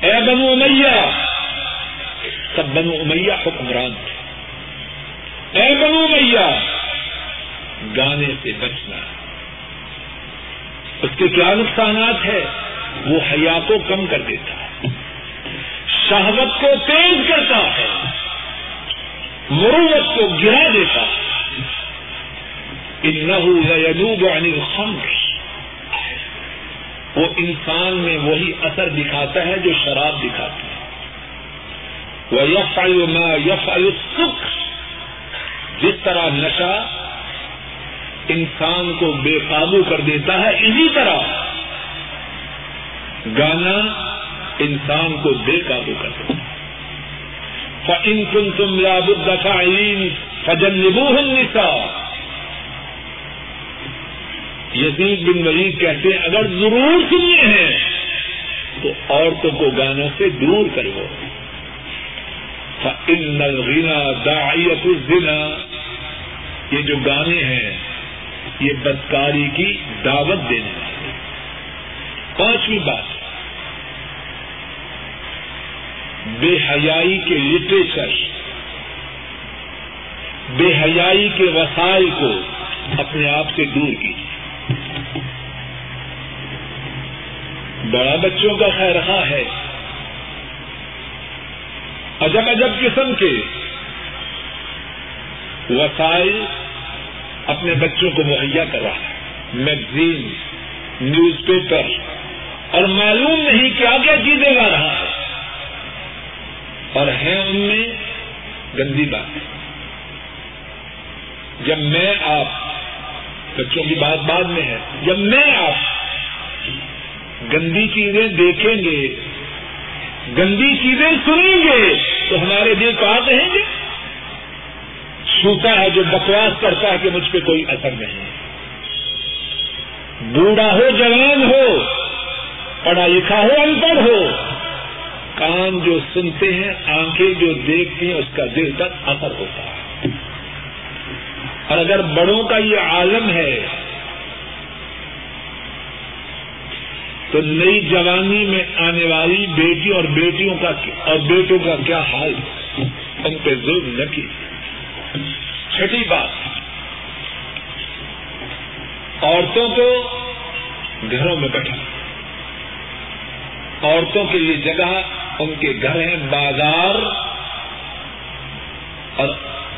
اے بنو امیہ سب بنو امیہ حکمران تھے۔ اے بنو امیہ گانے سے بچنا۔ اس کے کیا نقصانات ہے وہ حیا کو کم کر دیتا ہے۔ شہوت کو تیز کرتا ہے۔ مروت کو گرا دیتا ہے۔ انوب عن الخمر۔ وہ انسان میں وہی اثر دکھاتا ہے جو شراب دکھاتی ہے۔ وہ یف ما یف سکھ جس طرح نشہ انسان کو بے قابو کر دیتا ہے، اسی طرح گانا انسان کو بے قابو کر دیتا ہے۔ فن کن تم لاب الدفاعین فجن نبو نسا یزید بن ولید کہتے ہیں، اگر ضرور سننے ہیں، تو عورتوں کو گانوں سے دور کرو۔ فن الغنا داعیت الزنا یہ جو گانے ہیں، یہ بدکاری کی دعوت دینے والے۔ پانچویں بات بے حیائی کے لٹریچر بے حیائی کے وسائل کو اپنے آپ سے دور کیجیے۔ بڑا بچوں کا خیر رہا ہے۔ عجب عجب قسم کے وسائل اپنے بچوں کو مہیا کر رہا ہے۔ میگزین، نیوز پیپر، اور معلوم نہیں کیا کیا چیزیں لا رہا ہے۔ اور ہیں ان میں گندی بات جب میں آپ، بچوں کی بات بعد میں ہے، جب میں آپ گندی چیزیں دیکھیں گے گندی چیزیں سنیں گے تو ہمارے دل کہاں کہیں گے۔ چھوٹا ہے جو بکواس کرتا ہے کہ مجھ پہ کوئی اثر نہیں بوڑھا ہو، جوان ہو، پڑھا لکھا ہو ان پڑھ ہو۔ کان جو سنتے ہیں، آنکھیں جو دیکھتی ہیں، اس کا دل تک اثر ہوتا ہے۔ اور اگر بڑوں کا یہ عالم ہے تو نئی جوانی میں آنے والی بیٹی اور بیٹیوں کا اور بیٹوں کا کیا حال؟ ان پہ ظلم نہ کی چھٹی بات۔ عورتوں کو گھروں میں بیٹھا۔ عورتوں کے لیے جگہ، ان کے گھر ہیں، بازار۔ اور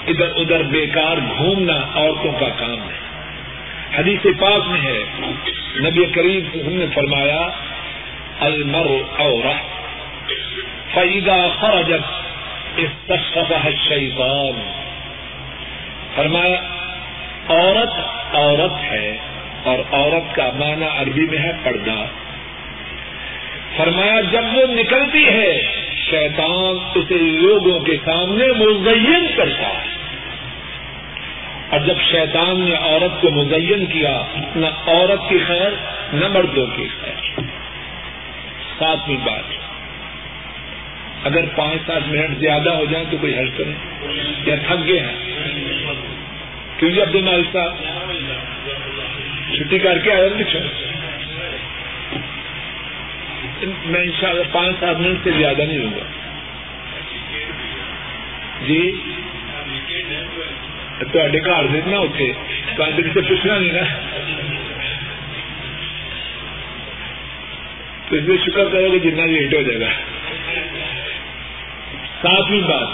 ادھر ادھر بیکار گھومنا عورتوں کا کام ہے۔ حدیث پاک میں ہے۔ نبی کریم ہم نے فرمایا المر اور فیدا خرجت استشفہ شیطان فرمایا، عورت عورت ہے اور عورت کا معنی عربی میں ہے پردہ۔ فرمایا، جب وہ نکلتی ہے، شیطان اسے لوگوں کے سامنے مزین کرتا ہے۔ اور جب شیطان نے عورت کو مزین کیا، نہ عورت کی خیر، نہ مردوں کی خیر۔ ساتویں بات۔ اگر پانچ سات منٹ زیادہ ہو جائیں تو کوئی حل کریں۔ یا تھک گئے ہیں۔ کیونکہ جی عبد المال صاحب؟ چھٹی کر کے آئے پچھو میں ان شاء اللہ پانچ سات منٹ سے زیادہ نہیں ہوں گا۔ جی؟ تو گھر دینا اتنے کسی سے پوچھنا نہیں نا تو اس لیے شکر کرو گے جتنا لیٹ ہو جائے گا ساتویں بات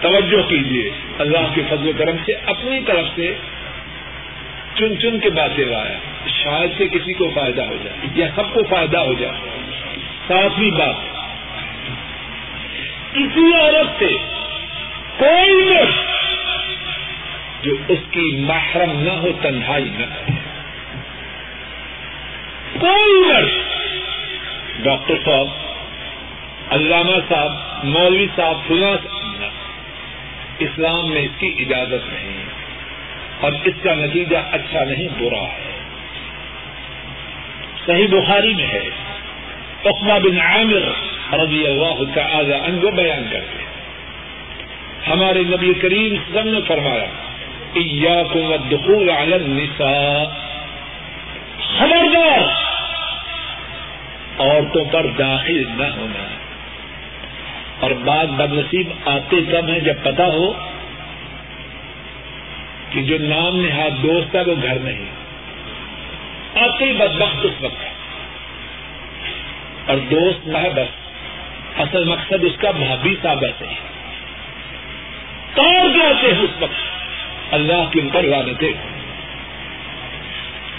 توجہ کیجیے اللہ کے فضل و کرم سے اپنی طرف سے چن چن کے باتیں لایا شاید سے کسی کو فائدہ ہو جائے یا سب کو فائدہ ہو جائے۔ ساتویں بات۔ کسی عورت سے کوئی مرد جو اس کی محرم نہ ہو، تنہائی نہ کرے کوئی مرض ڈاکٹر صاحب، علامہ صاحب، مولوی صاحب، فلاں اسلام میں اس کی اجازت نہیں اور اس کا نتیجہ اچھا نہیں، برا ہے۔ صحیح بخاری میں ہے۔ اقبا بن عامر رضی اللہ تعالی عنہ بیان کرتے ہمارے نبی کریم سم نے فرمایا ایاکم الدخول علی النساء. خبردار! عورتوں پر داخل نہ ہونا. اور بعد بد نصیب آتے کم ہیں جب پتا ہو کہ جو نام نہاد دوست ہے وہ گھر نہیں آتے ہی بد وقت اس وقت ہے. اور دوست نہ ہے بس. اصل مقصد اس کا بھابھی ثابت ہے توڑ جاتے ہیں اس وقت؟ اللہ کے اوپر لانتے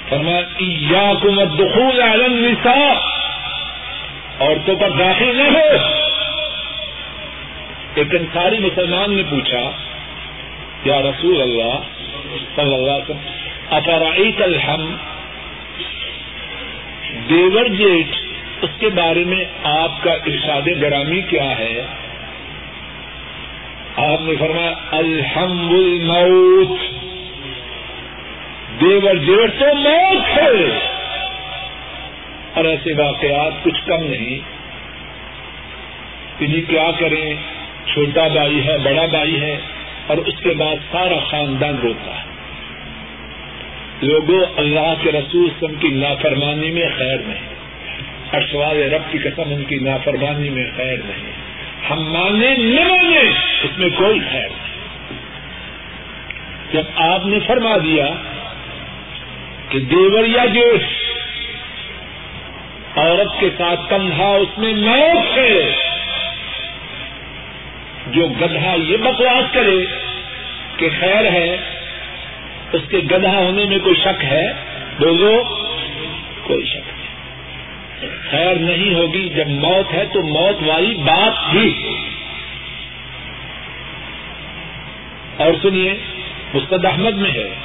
فرمایا حکومت دخول عالم النساء عورتوں پر داخل نہ ہو۔ ایک انصاری مسلمان نے پوچھا، یا رسول اللہ صلی اللہ علیہ وسلم افرائیت الحم دیور جیٹ، اس کے بارے میں آپ کا ارشاد گرامی کیا ہے؟ آپ نے فرمایا الحمد الموت دیور جیٹ تو موت ہے۔ اور ایسے واقعات کچھ کم نہیں۔ کہ جی کیا کریں؟ چھوٹا بھائی ہے، بڑا بھائی ہے، اور اس کے بعد سارا خاندان روتا ہے۔ لوگوں، اللہ کے رسول سم کی نافرمانی میں خیر نہیں۔ اشوال رب کی قسم، ان کی نافرمانی میں خیر نہیں۔ ہم مانے نہ مانے اس میں کوئی خیر نہیں جب آپ نے فرما دیا کہ دیور یا جوش، عورت کے ساتھ تنہا اس میں موت ہے، جو گدھا یہ بکواس کرے کہ خیر ہے، اس کے گدھا ہونے میں کوئی شک ہے؟ بولو، کوئی شک۔ خیر نہیں ہوگی، جب موت ہے تو موت والی بات بھی۔ اور سنیے، مستد احمد میں ہے،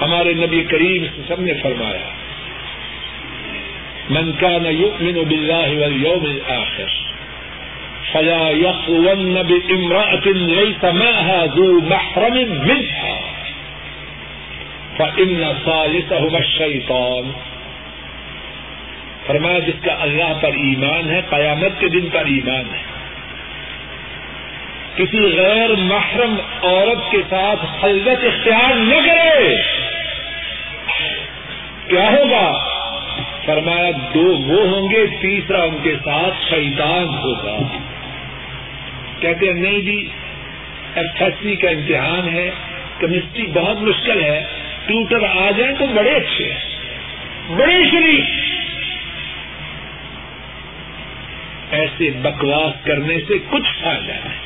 ہمارے نبی کریم سب نے فرمایا، من كان يؤمن بالله واليوم الآخر فلا يخون بامرأة ليس معها ذو محرم منها فإن ثالثهما الشيطان فرمایا جس کا اللہ پر ایمان ہے، قیامت کے دن پر ایمان ہے۔ کسی غیر محرم عورت کے ساتھ خلوت اختیار نہ کرے۔ کیا ہوگا؟ فرمایا دو وہ ہوں گے، تیسرا ان کے ساتھ شیطان ہوگا۔ کہتے ہیں، نہیں جی ایف ایس سی کا امتحان ہے، کیمسٹری بہت مشکل ہے، ٹیوٹر آ جائیں تو بڑے اچھے ہیں۔ بڑے شریف۔ ایسے بکواس کرنے سے کچھ فائدہ ہے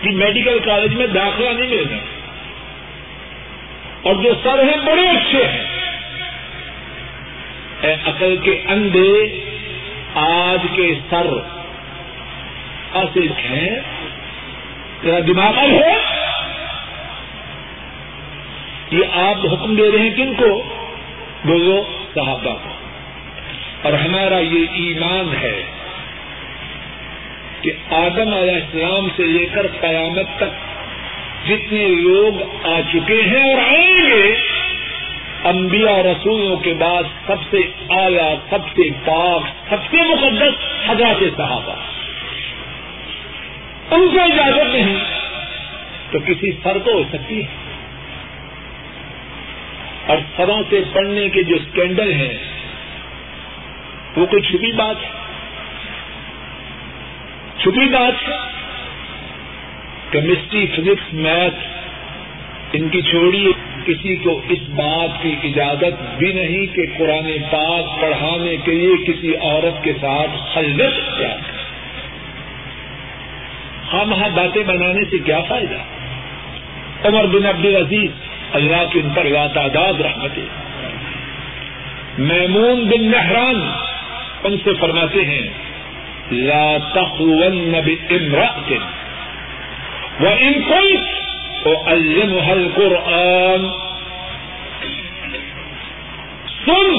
کہ میڈیکل کالج میں داخلہ نہیں ملنا اور جو سر ہیں بڑے اچھے ہیں۔ اے عقل کے اندھے، آج کے سر اصل ہیں۔ تیرا دماغ ہے۔ یہ آپ حکم دے رہے ہیں کن کو؟ بولو صحابہ کو۔ اور ہمارا یہ ایمان ہے کہ آدم علیہ السلام سے لے کر قیامت تک جتنے لوگ آ چکے ہیں اور آئیں گے، انبیاء رسولوں کے بعد سب سے اعلیٰ، سب سے پاک سب سے مقدس حضرات صحابہ۔ ان کو اجازت نہیں۔ تو کسی سر کو ہو سکتی ہے۔ اور سروں سے پڑھنے کے جو اسکینڈل ہیں وہ کوئی چھپی بات ہے۔ چھپی بات ہے۔ کیمسٹری، فزکس، میتھ، ان کی چھوڑی کسی کو اس بات کی اجازت بھی نہیں کہ قرآن پاک پڑھانے کے لیے کسی عورت کے ساتھ خلوت کیا۔ ہم وہاں باتیں بنانے سے کیا فائدہ؟ عمر بن عبد العزیز، اللہ کے ان پر لا تعداد رحمتیں۔ میمون بن مہران ان سے فرماتے ہیں، لا تخون بامرأة وإن كنت الم قرآن سن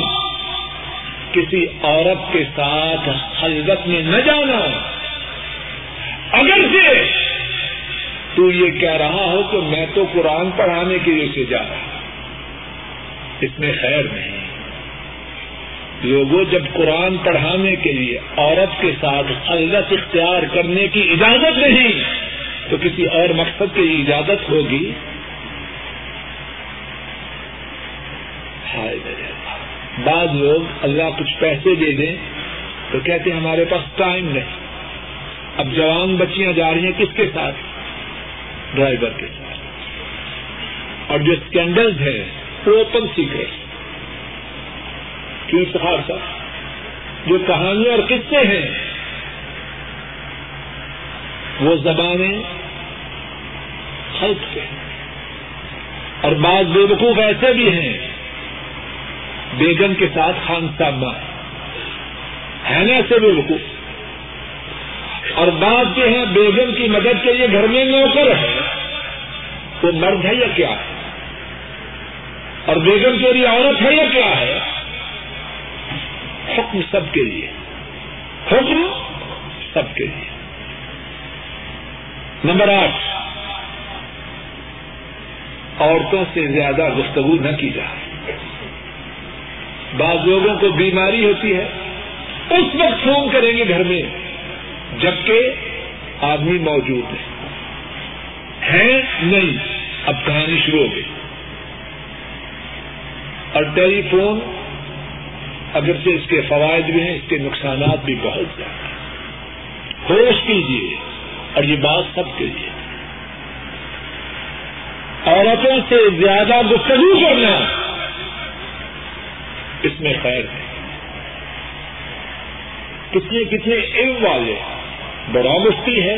کسی عورت کے ساتھ حلوت میں نہ جانا۔ اگر سے تو یہ کہہ رہا ہو کہ میں تو قرآن پڑھانے کے لیے سے جا رہا اس میں خیر نہیں۔ لوگوں جب قرآن پڑھانے کے لیے عورت کے ساتھ حلت اختیار کرنے کی اجازت نہیں، تو کسی اور مقصد کی اجازت ہوگی؟ بعض لوگ اللہ کچھ پیسے دے دیں تو کہتے ہیں ہمارے پاس ٹائم نہیں۔ اب جوان بچیاں جا رہی ہیں کس کے ساتھ؟ ڈرائیور کے ساتھ۔ اور جو اسکینڈلز ہیں، وہ اوپن سیکرٹ کیوں سہار صاحب جو کہانیاں اور قصے ہیں، وہ زبانیں خلق کے ہیں۔ اور بعض بے وقوف ایسے بھی ہیں، بیگم کے ساتھ خان صاحبہ ہے نا ایسے بے وقوف اور بات جو ہے بیگم کی مدد کے لیے گھر میں نوکر ہے وہ مرد ہے یا کیا؟ ہے اور بیگم کے لیے عورت ہے یا کیا ہے؟ حکم سب کے لیے۔ حکم سب کے لیے۔ نمبر آٹھ، عورتوں سے زیادہ گفتگو نہ کی جائے۔ بعض لوگوں کو بیماری ہوتی ہے۔ اس وقت فون کریں گے گھر میں، جبکہ آدمی موجود ہے۔ ہیں نہیں، اب کہانی شروع ہو گئی۔ اور ٹیلی فون اگر سے اس کے فوائد بھی ہیں، اس کے نقصانات بھی بہت زیادہ ہوش کیجیے اور یہ بات سب کے لیے۔ عورتوں سے زیادہ گفتگو کرنا اس میں خیر ہے۔ کتنے کتنے علم والے بڑا مفتی ہے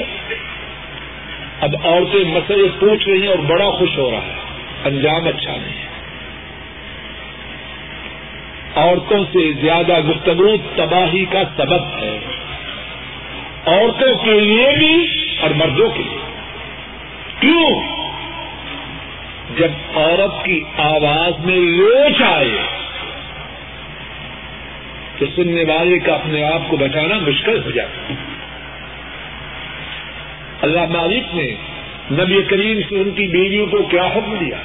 اب عورتیں مسئلے پوچھ رہی ہیں اور بڑا خوش ہو رہا ہے۔ انجام اچھا نہیں ہے۔ عورتوں سے زیادہ گفتگو تباہی کا سبب ہے۔ عورتوں کے لیے بھی اور مردوں کے لیے۔ کیوں؟ جب عورت کی آواز میں لوچ آئے تو سننے والے کا اپنے آپ کو بچانا مشکل ہو جاتا ہے۔ اللہ مالک نے نبی کریم سے ان کی بیویوں کو کیا حکم دیا؟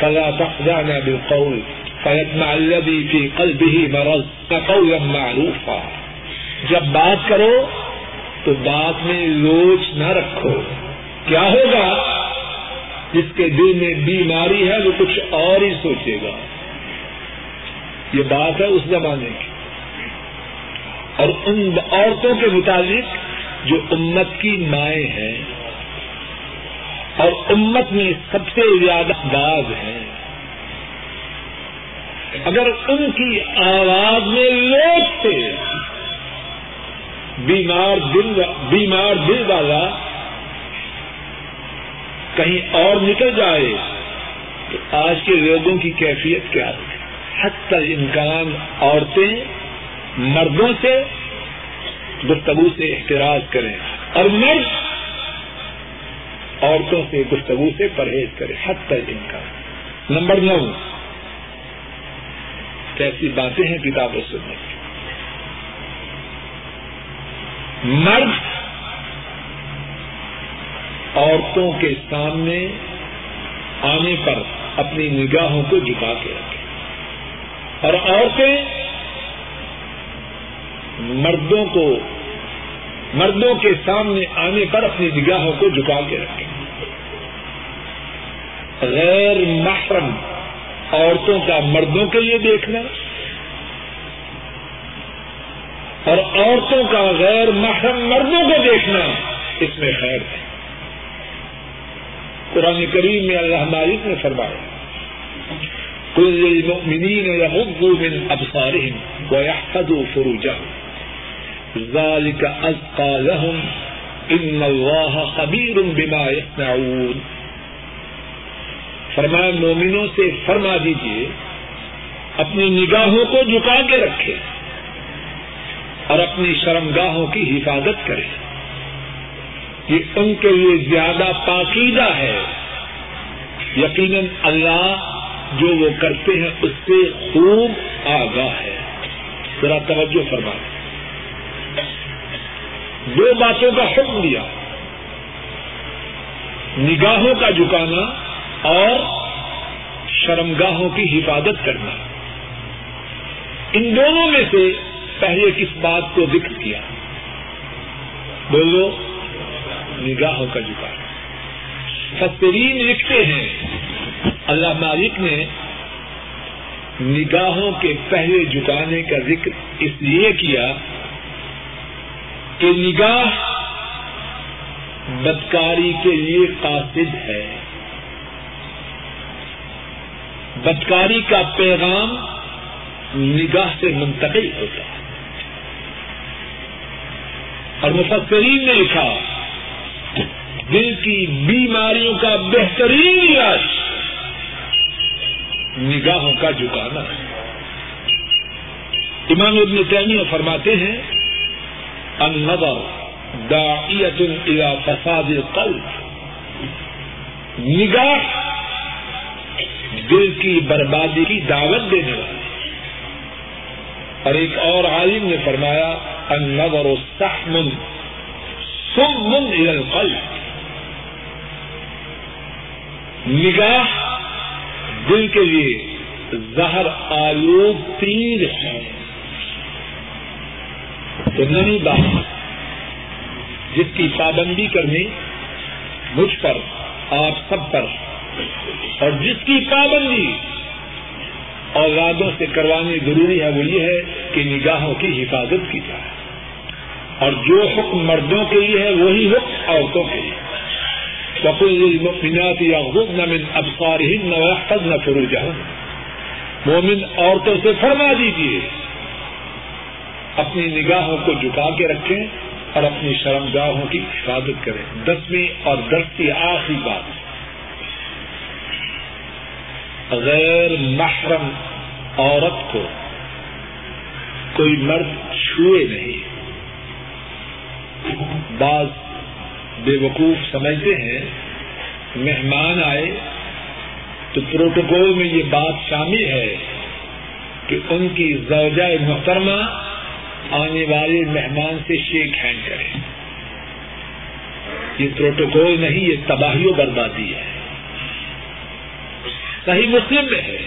فلا تخضعن بالقول فيطمع الذي في قلبه مرض قولا معروفا۔ جب بات کرو تو بات میں لوچ نہ رکھو۔ کیا ہوگا؟ جس کے دل میں بیماری ہے وہ کچھ اور ہی سوچے گا۔ یہ بات ہے اس زمانے کی۔ اور ان عورتوں کے متعلق جو امت کی مائیں ہیں اور امت میں سب سے زیادہ باز ہیں۔ اگر ان کی آواز میں لوگ سے بیمار دل بیمار دل والا کہیں اور نکل جائے، تو آج کے لوگوں کی کیفیت کیا ہوگی؟ حتی امکان عورتیں مردوں سے گفتگو سے احتراج کریں اور مرد عورتوں سے گفتگو سے پرہیز کرے حد تک نمبر نو کیسی باتیں ہیں کتابوں سے مرد عورتوں کے سامنے آنے پر اپنی نگاہوں کو جھکا کے رکھے۔ اور عورتیں مردوں کو، مردوں کے سامنے آنے پر اپنی نگاہوں کو جھکا کے رکھیں غیر محرم عورتوں کا مردوں کے لیے دیکھنا اور عورتوں کا غیر محرم مردوں کو دیکھنا، اس میں خیر ہے۔ قرآن کریم میں اللہ مالک نے فرمایا کل المؤمنین یغضوا من ابصارهم ويحفظوا فروجهم۔ ذلك ازقى لهم ان الله خبير بما يصنعون۔ فرمایا، مومنوں سے فرما دیجیے اپنی نگاہوں کو جھکا کے رکھے اور اپنی شرمگاہوں کی حفاظت کرے۔ یہ ان کے لیے زیادہ پاکیدہ ہے۔ یقیناً اللہ جو وہ کرتے ہیں اس سے خوب آگاہ ہے۔ ذرا توجہ فرما دو باتوں کا حکم دیا۔ نگاہوں کا جکانا اور شرمگاہوں کی حفاظت کرنا۔ ان دونوں میں سے پہلے کس بات کو ذکر کیا؟ بولو، نگاہوں کا جکانا فترین لکھتے ہیں، اللہ مالک نے نگاہوں کے پہلے جھکانے کا ذکر اس لیے کیا کہ نگاہ بدکاری کے لیے قاصد ہے۔ بدکاری کا پیغام نگاہ سے منتقل ہوتا ہے۔ اور مفسرین نے لکھا، دل کی بیماریوں کا بہترین علاج نگاہوں کا جھکانا امام ابن تیمیہ فرماتے ہیں، النظر داعیت الى فساد القلب۔ نگاہ دل کی بربادی کی دعوت دینے والی اور ایک اور عالم نے فرمایا، النظر سحم سم الى القلب۔ نگاہ دل کے لیے زہر آلود تیر ہے۔ تو نئی بات، جس کی پابندی کرنی مجھ پر، آپ سب پر۔ اور جس کی پابندی اولادوں سے کروانی ضروری ہے وہ یہ ہے کہ نگاہوں کی حفاظت کی جائے۔ اور جو حکم مردوں کے لیے ہے وہی حکم عورتوں کے لیے۔ المؤمنات يغضضن من ابصارهن ويحفظن فروجهن۔ مومن عورتوں سے فرما دیجیے اپنی نگاہوں کو جھکا کے رکھیں اور اپنی شرم گاہوں کی حفاظت کریں۔ دسویں اور دس کی آخری بات غیر محرم عورت کو کوئی مرد چھوئے نہیں۔ بعض بے وقوف سمجھتے ہیں، مہمان آئے تو پروٹوکول میں یہ بات شامل ہے کہ ان کی زوجہ محترمہ آنے والے مہمان سے شیک ہینڈ کرے۔ یہ پروٹوکول نہیں، یہ تباہی و بربادی ہے۔ صحیح مسلم میں ہے۔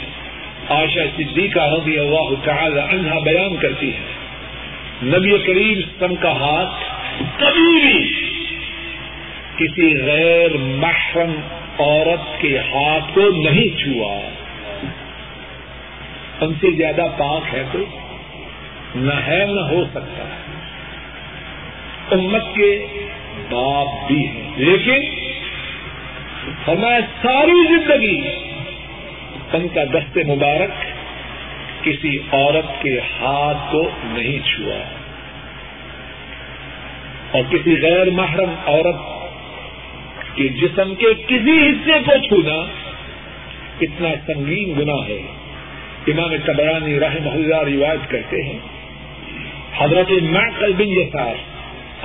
آشا صدیقہ رضی اللہ تعالی عنہ بیان کرتی ہے۔ نبی کریم سم کا ہاتھ کبھی بھی کسی غیر محرم عورت کے ہاتھ کو نہیں چھوا۔ ان سے زیادہ پاک ہے تو نہ ہے نہ ہو سکتا۔ ہے امت کے باپ بھی ہیں۔ لیکن ہمیں ساری زندگی ان کا دست مبارک کسی عورت کے ہاتھ کو نہیں چھوا۔ اور کسی غیر محرم عورت کہ جسم کے کسی حصے کو چھونا اتنا سنگین گنا ہے۔ امام قبرانی رحم اللہ روایت کرتے ہیں، حضرت معقل بن یسار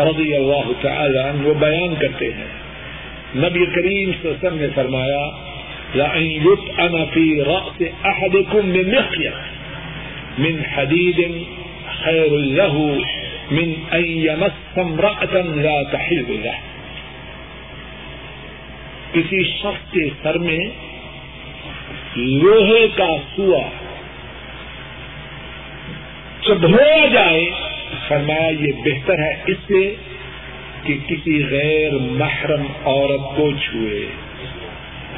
رضی اللہ تعالی عنہ وہ بیان کرتے ہیں۔ نبی کریم صلی وسلم نے فرمایا لأن يطعن في رأس أحدكم بمخيط من حديد خير له من أن يمس امرأة لا تحل له. کسی شخص کے سر میں لوہے کا سوا چبھویا جائے، فرمایا یہ بہتر ہے اس سے کہ کسی غیر محرم عورت کو چھوئے۔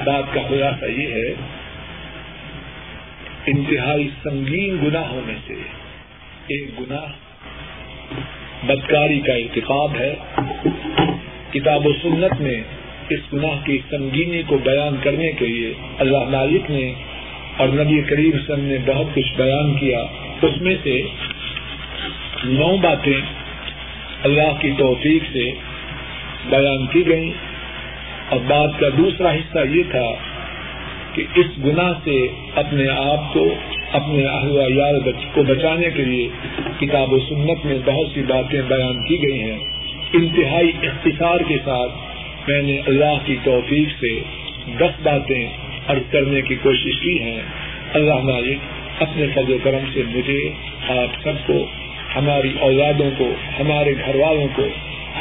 بات کا خلاصہ یہ ہے، انتہائی سنگین گناہوں میں سے ایک گناہ بدکاری کا انتخاب ہے۔ کتاب و سنت میں اس گناہ کی سنگینی کو بیان کرنے کے لیے اللہ مالک نے اور نبی کریم سن نے بہت کچھ بیان کیا۔ اس میں سے نو باتیں اللہ کی توفیق سے بیان کی گئی اور بات کا دوسرا حصہ یہ تھا کہ اس گناہ سے اپنے آپ کو، اپنے اہل کو بچانے کے لیے کتاب و سنت میں بہت سی باتیں بیان کی گئی ہیں۔ انتہائی اختصار کے ساتھ میں نے اللہ کی توفیق سے دس باتیں عرض کرنے کی کوشش کی ہے اللہ مالک اپنے فضل و کرم سے مجھے، آپ سب کو، ہماری اولادوں کو، ہمارے گھر والوں کو،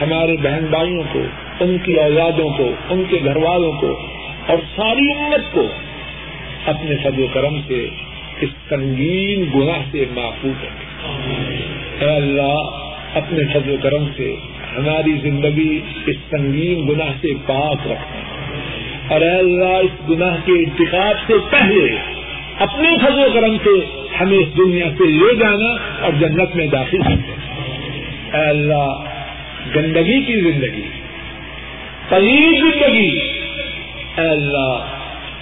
ہمارے بہن بھائیوں کو ان کی اولادوں کو، ان کے گھر والوں کو اور ساری امت کو اپنے فضل و کرم سے اس سنگین گناہ سے محفوظ رکھے۔ اے اللہ، اپنے فضل و کرم سے ہماری زندگی اس سنگین گناہ سے پاک رکھنا اور اے اللہ، اس گناہ کے انتخاب سے پہلے اپنے فضل و کرم سے ہمیں اس دنیا سے لے جانا اور جنت میں داخل کرنا اے اللہ، گندگی کی زندگی پلیز زندگی اے اللہ،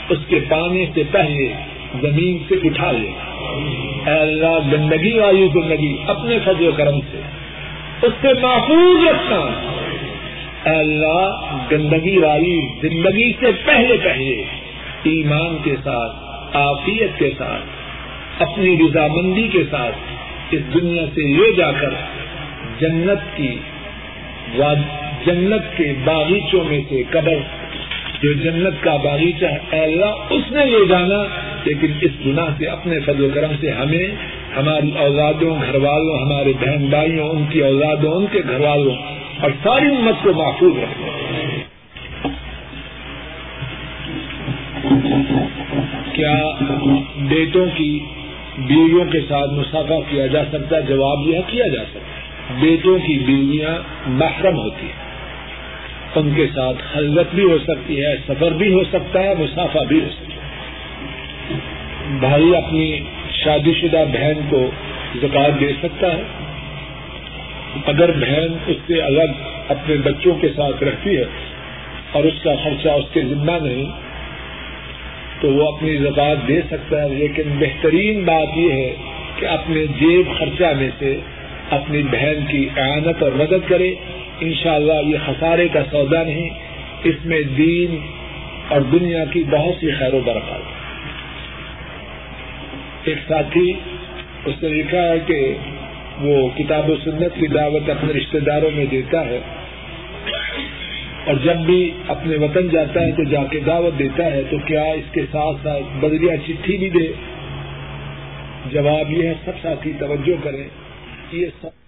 اس کے پانے سے پہلے زمین سے اٹھا لے۔ اے اللہ گندگی والی زندگی اپنے فضل و کرم سے۔ اس سے محفوظ رکھنا۔ اے اللہ گندگی والی زندگی سے پہلے پہلے ایمان کے ساتھ آفیت کے ساتھ، اپنی رضامندی کے ساتھ اس دنیا سے لے جا کر جنت کی جنت کے باغیچوں میں سے قبر جو جنت کا باغیچہ ہے، اے اللہ، اس نے لے جانا، لیکن اس گناہ سے، اپنے فضل و کرم سے ہمیں، ہماری اولادوں گھر والوں ہمارے بہن بھائیوں، ان کی اولادوں، ان کے گھر والوں اور ساری امت کو محفوظ رکھنا کیا بیٹوں کی بیویوں کے ساتھ مسافہ کیا جا سکتا؟ ہے جواب یہ کیا جا سکتا بیٹوں کی بیویاں محرم ہوتی ہیں۔ ان کے ساتھ خلوت بھی ہو سکتی ہے، سفر بھی ہو سکتا ہے، مسافہ بھی ہو سکتا ہے۔ بھائی اپنی شادی شدہ بہن کو زکات دے سکتا ہے۔ اگر بہن اس سے الگ اپنے بچوں کے ساتھ رہتی ہے اور اس کا خرچہ اس کے ذمہ نہیں، تو وہ اپنی زکات دے سکتا ہے۔ لیکن بہترین بات یہ ہے کہ اپنے جیب خرچہ میں سے اپنی بہن کی اعانت اور مدد کرے۔ انشاءاللہ یہ خسارے کا سودا نہیں، اس میں دین اور دنیا کی بہت سی خیر و برکات۔ ایک ساتھی اس نے لکھا ہے کہ وہ کتاب و سنت کی دعوت اپنے رشتے داروں میں دیتا ہے۔ اور جب بھی اپنے وطن جاتا ہے تو جا کے دعوت دیتا ہے، تو کیا اس کے ساتھ ساتھ بدریا چٹھی بھی دے؟ جواب یہ ہے، سب ساتھی توجہ کریں۔ یہ سب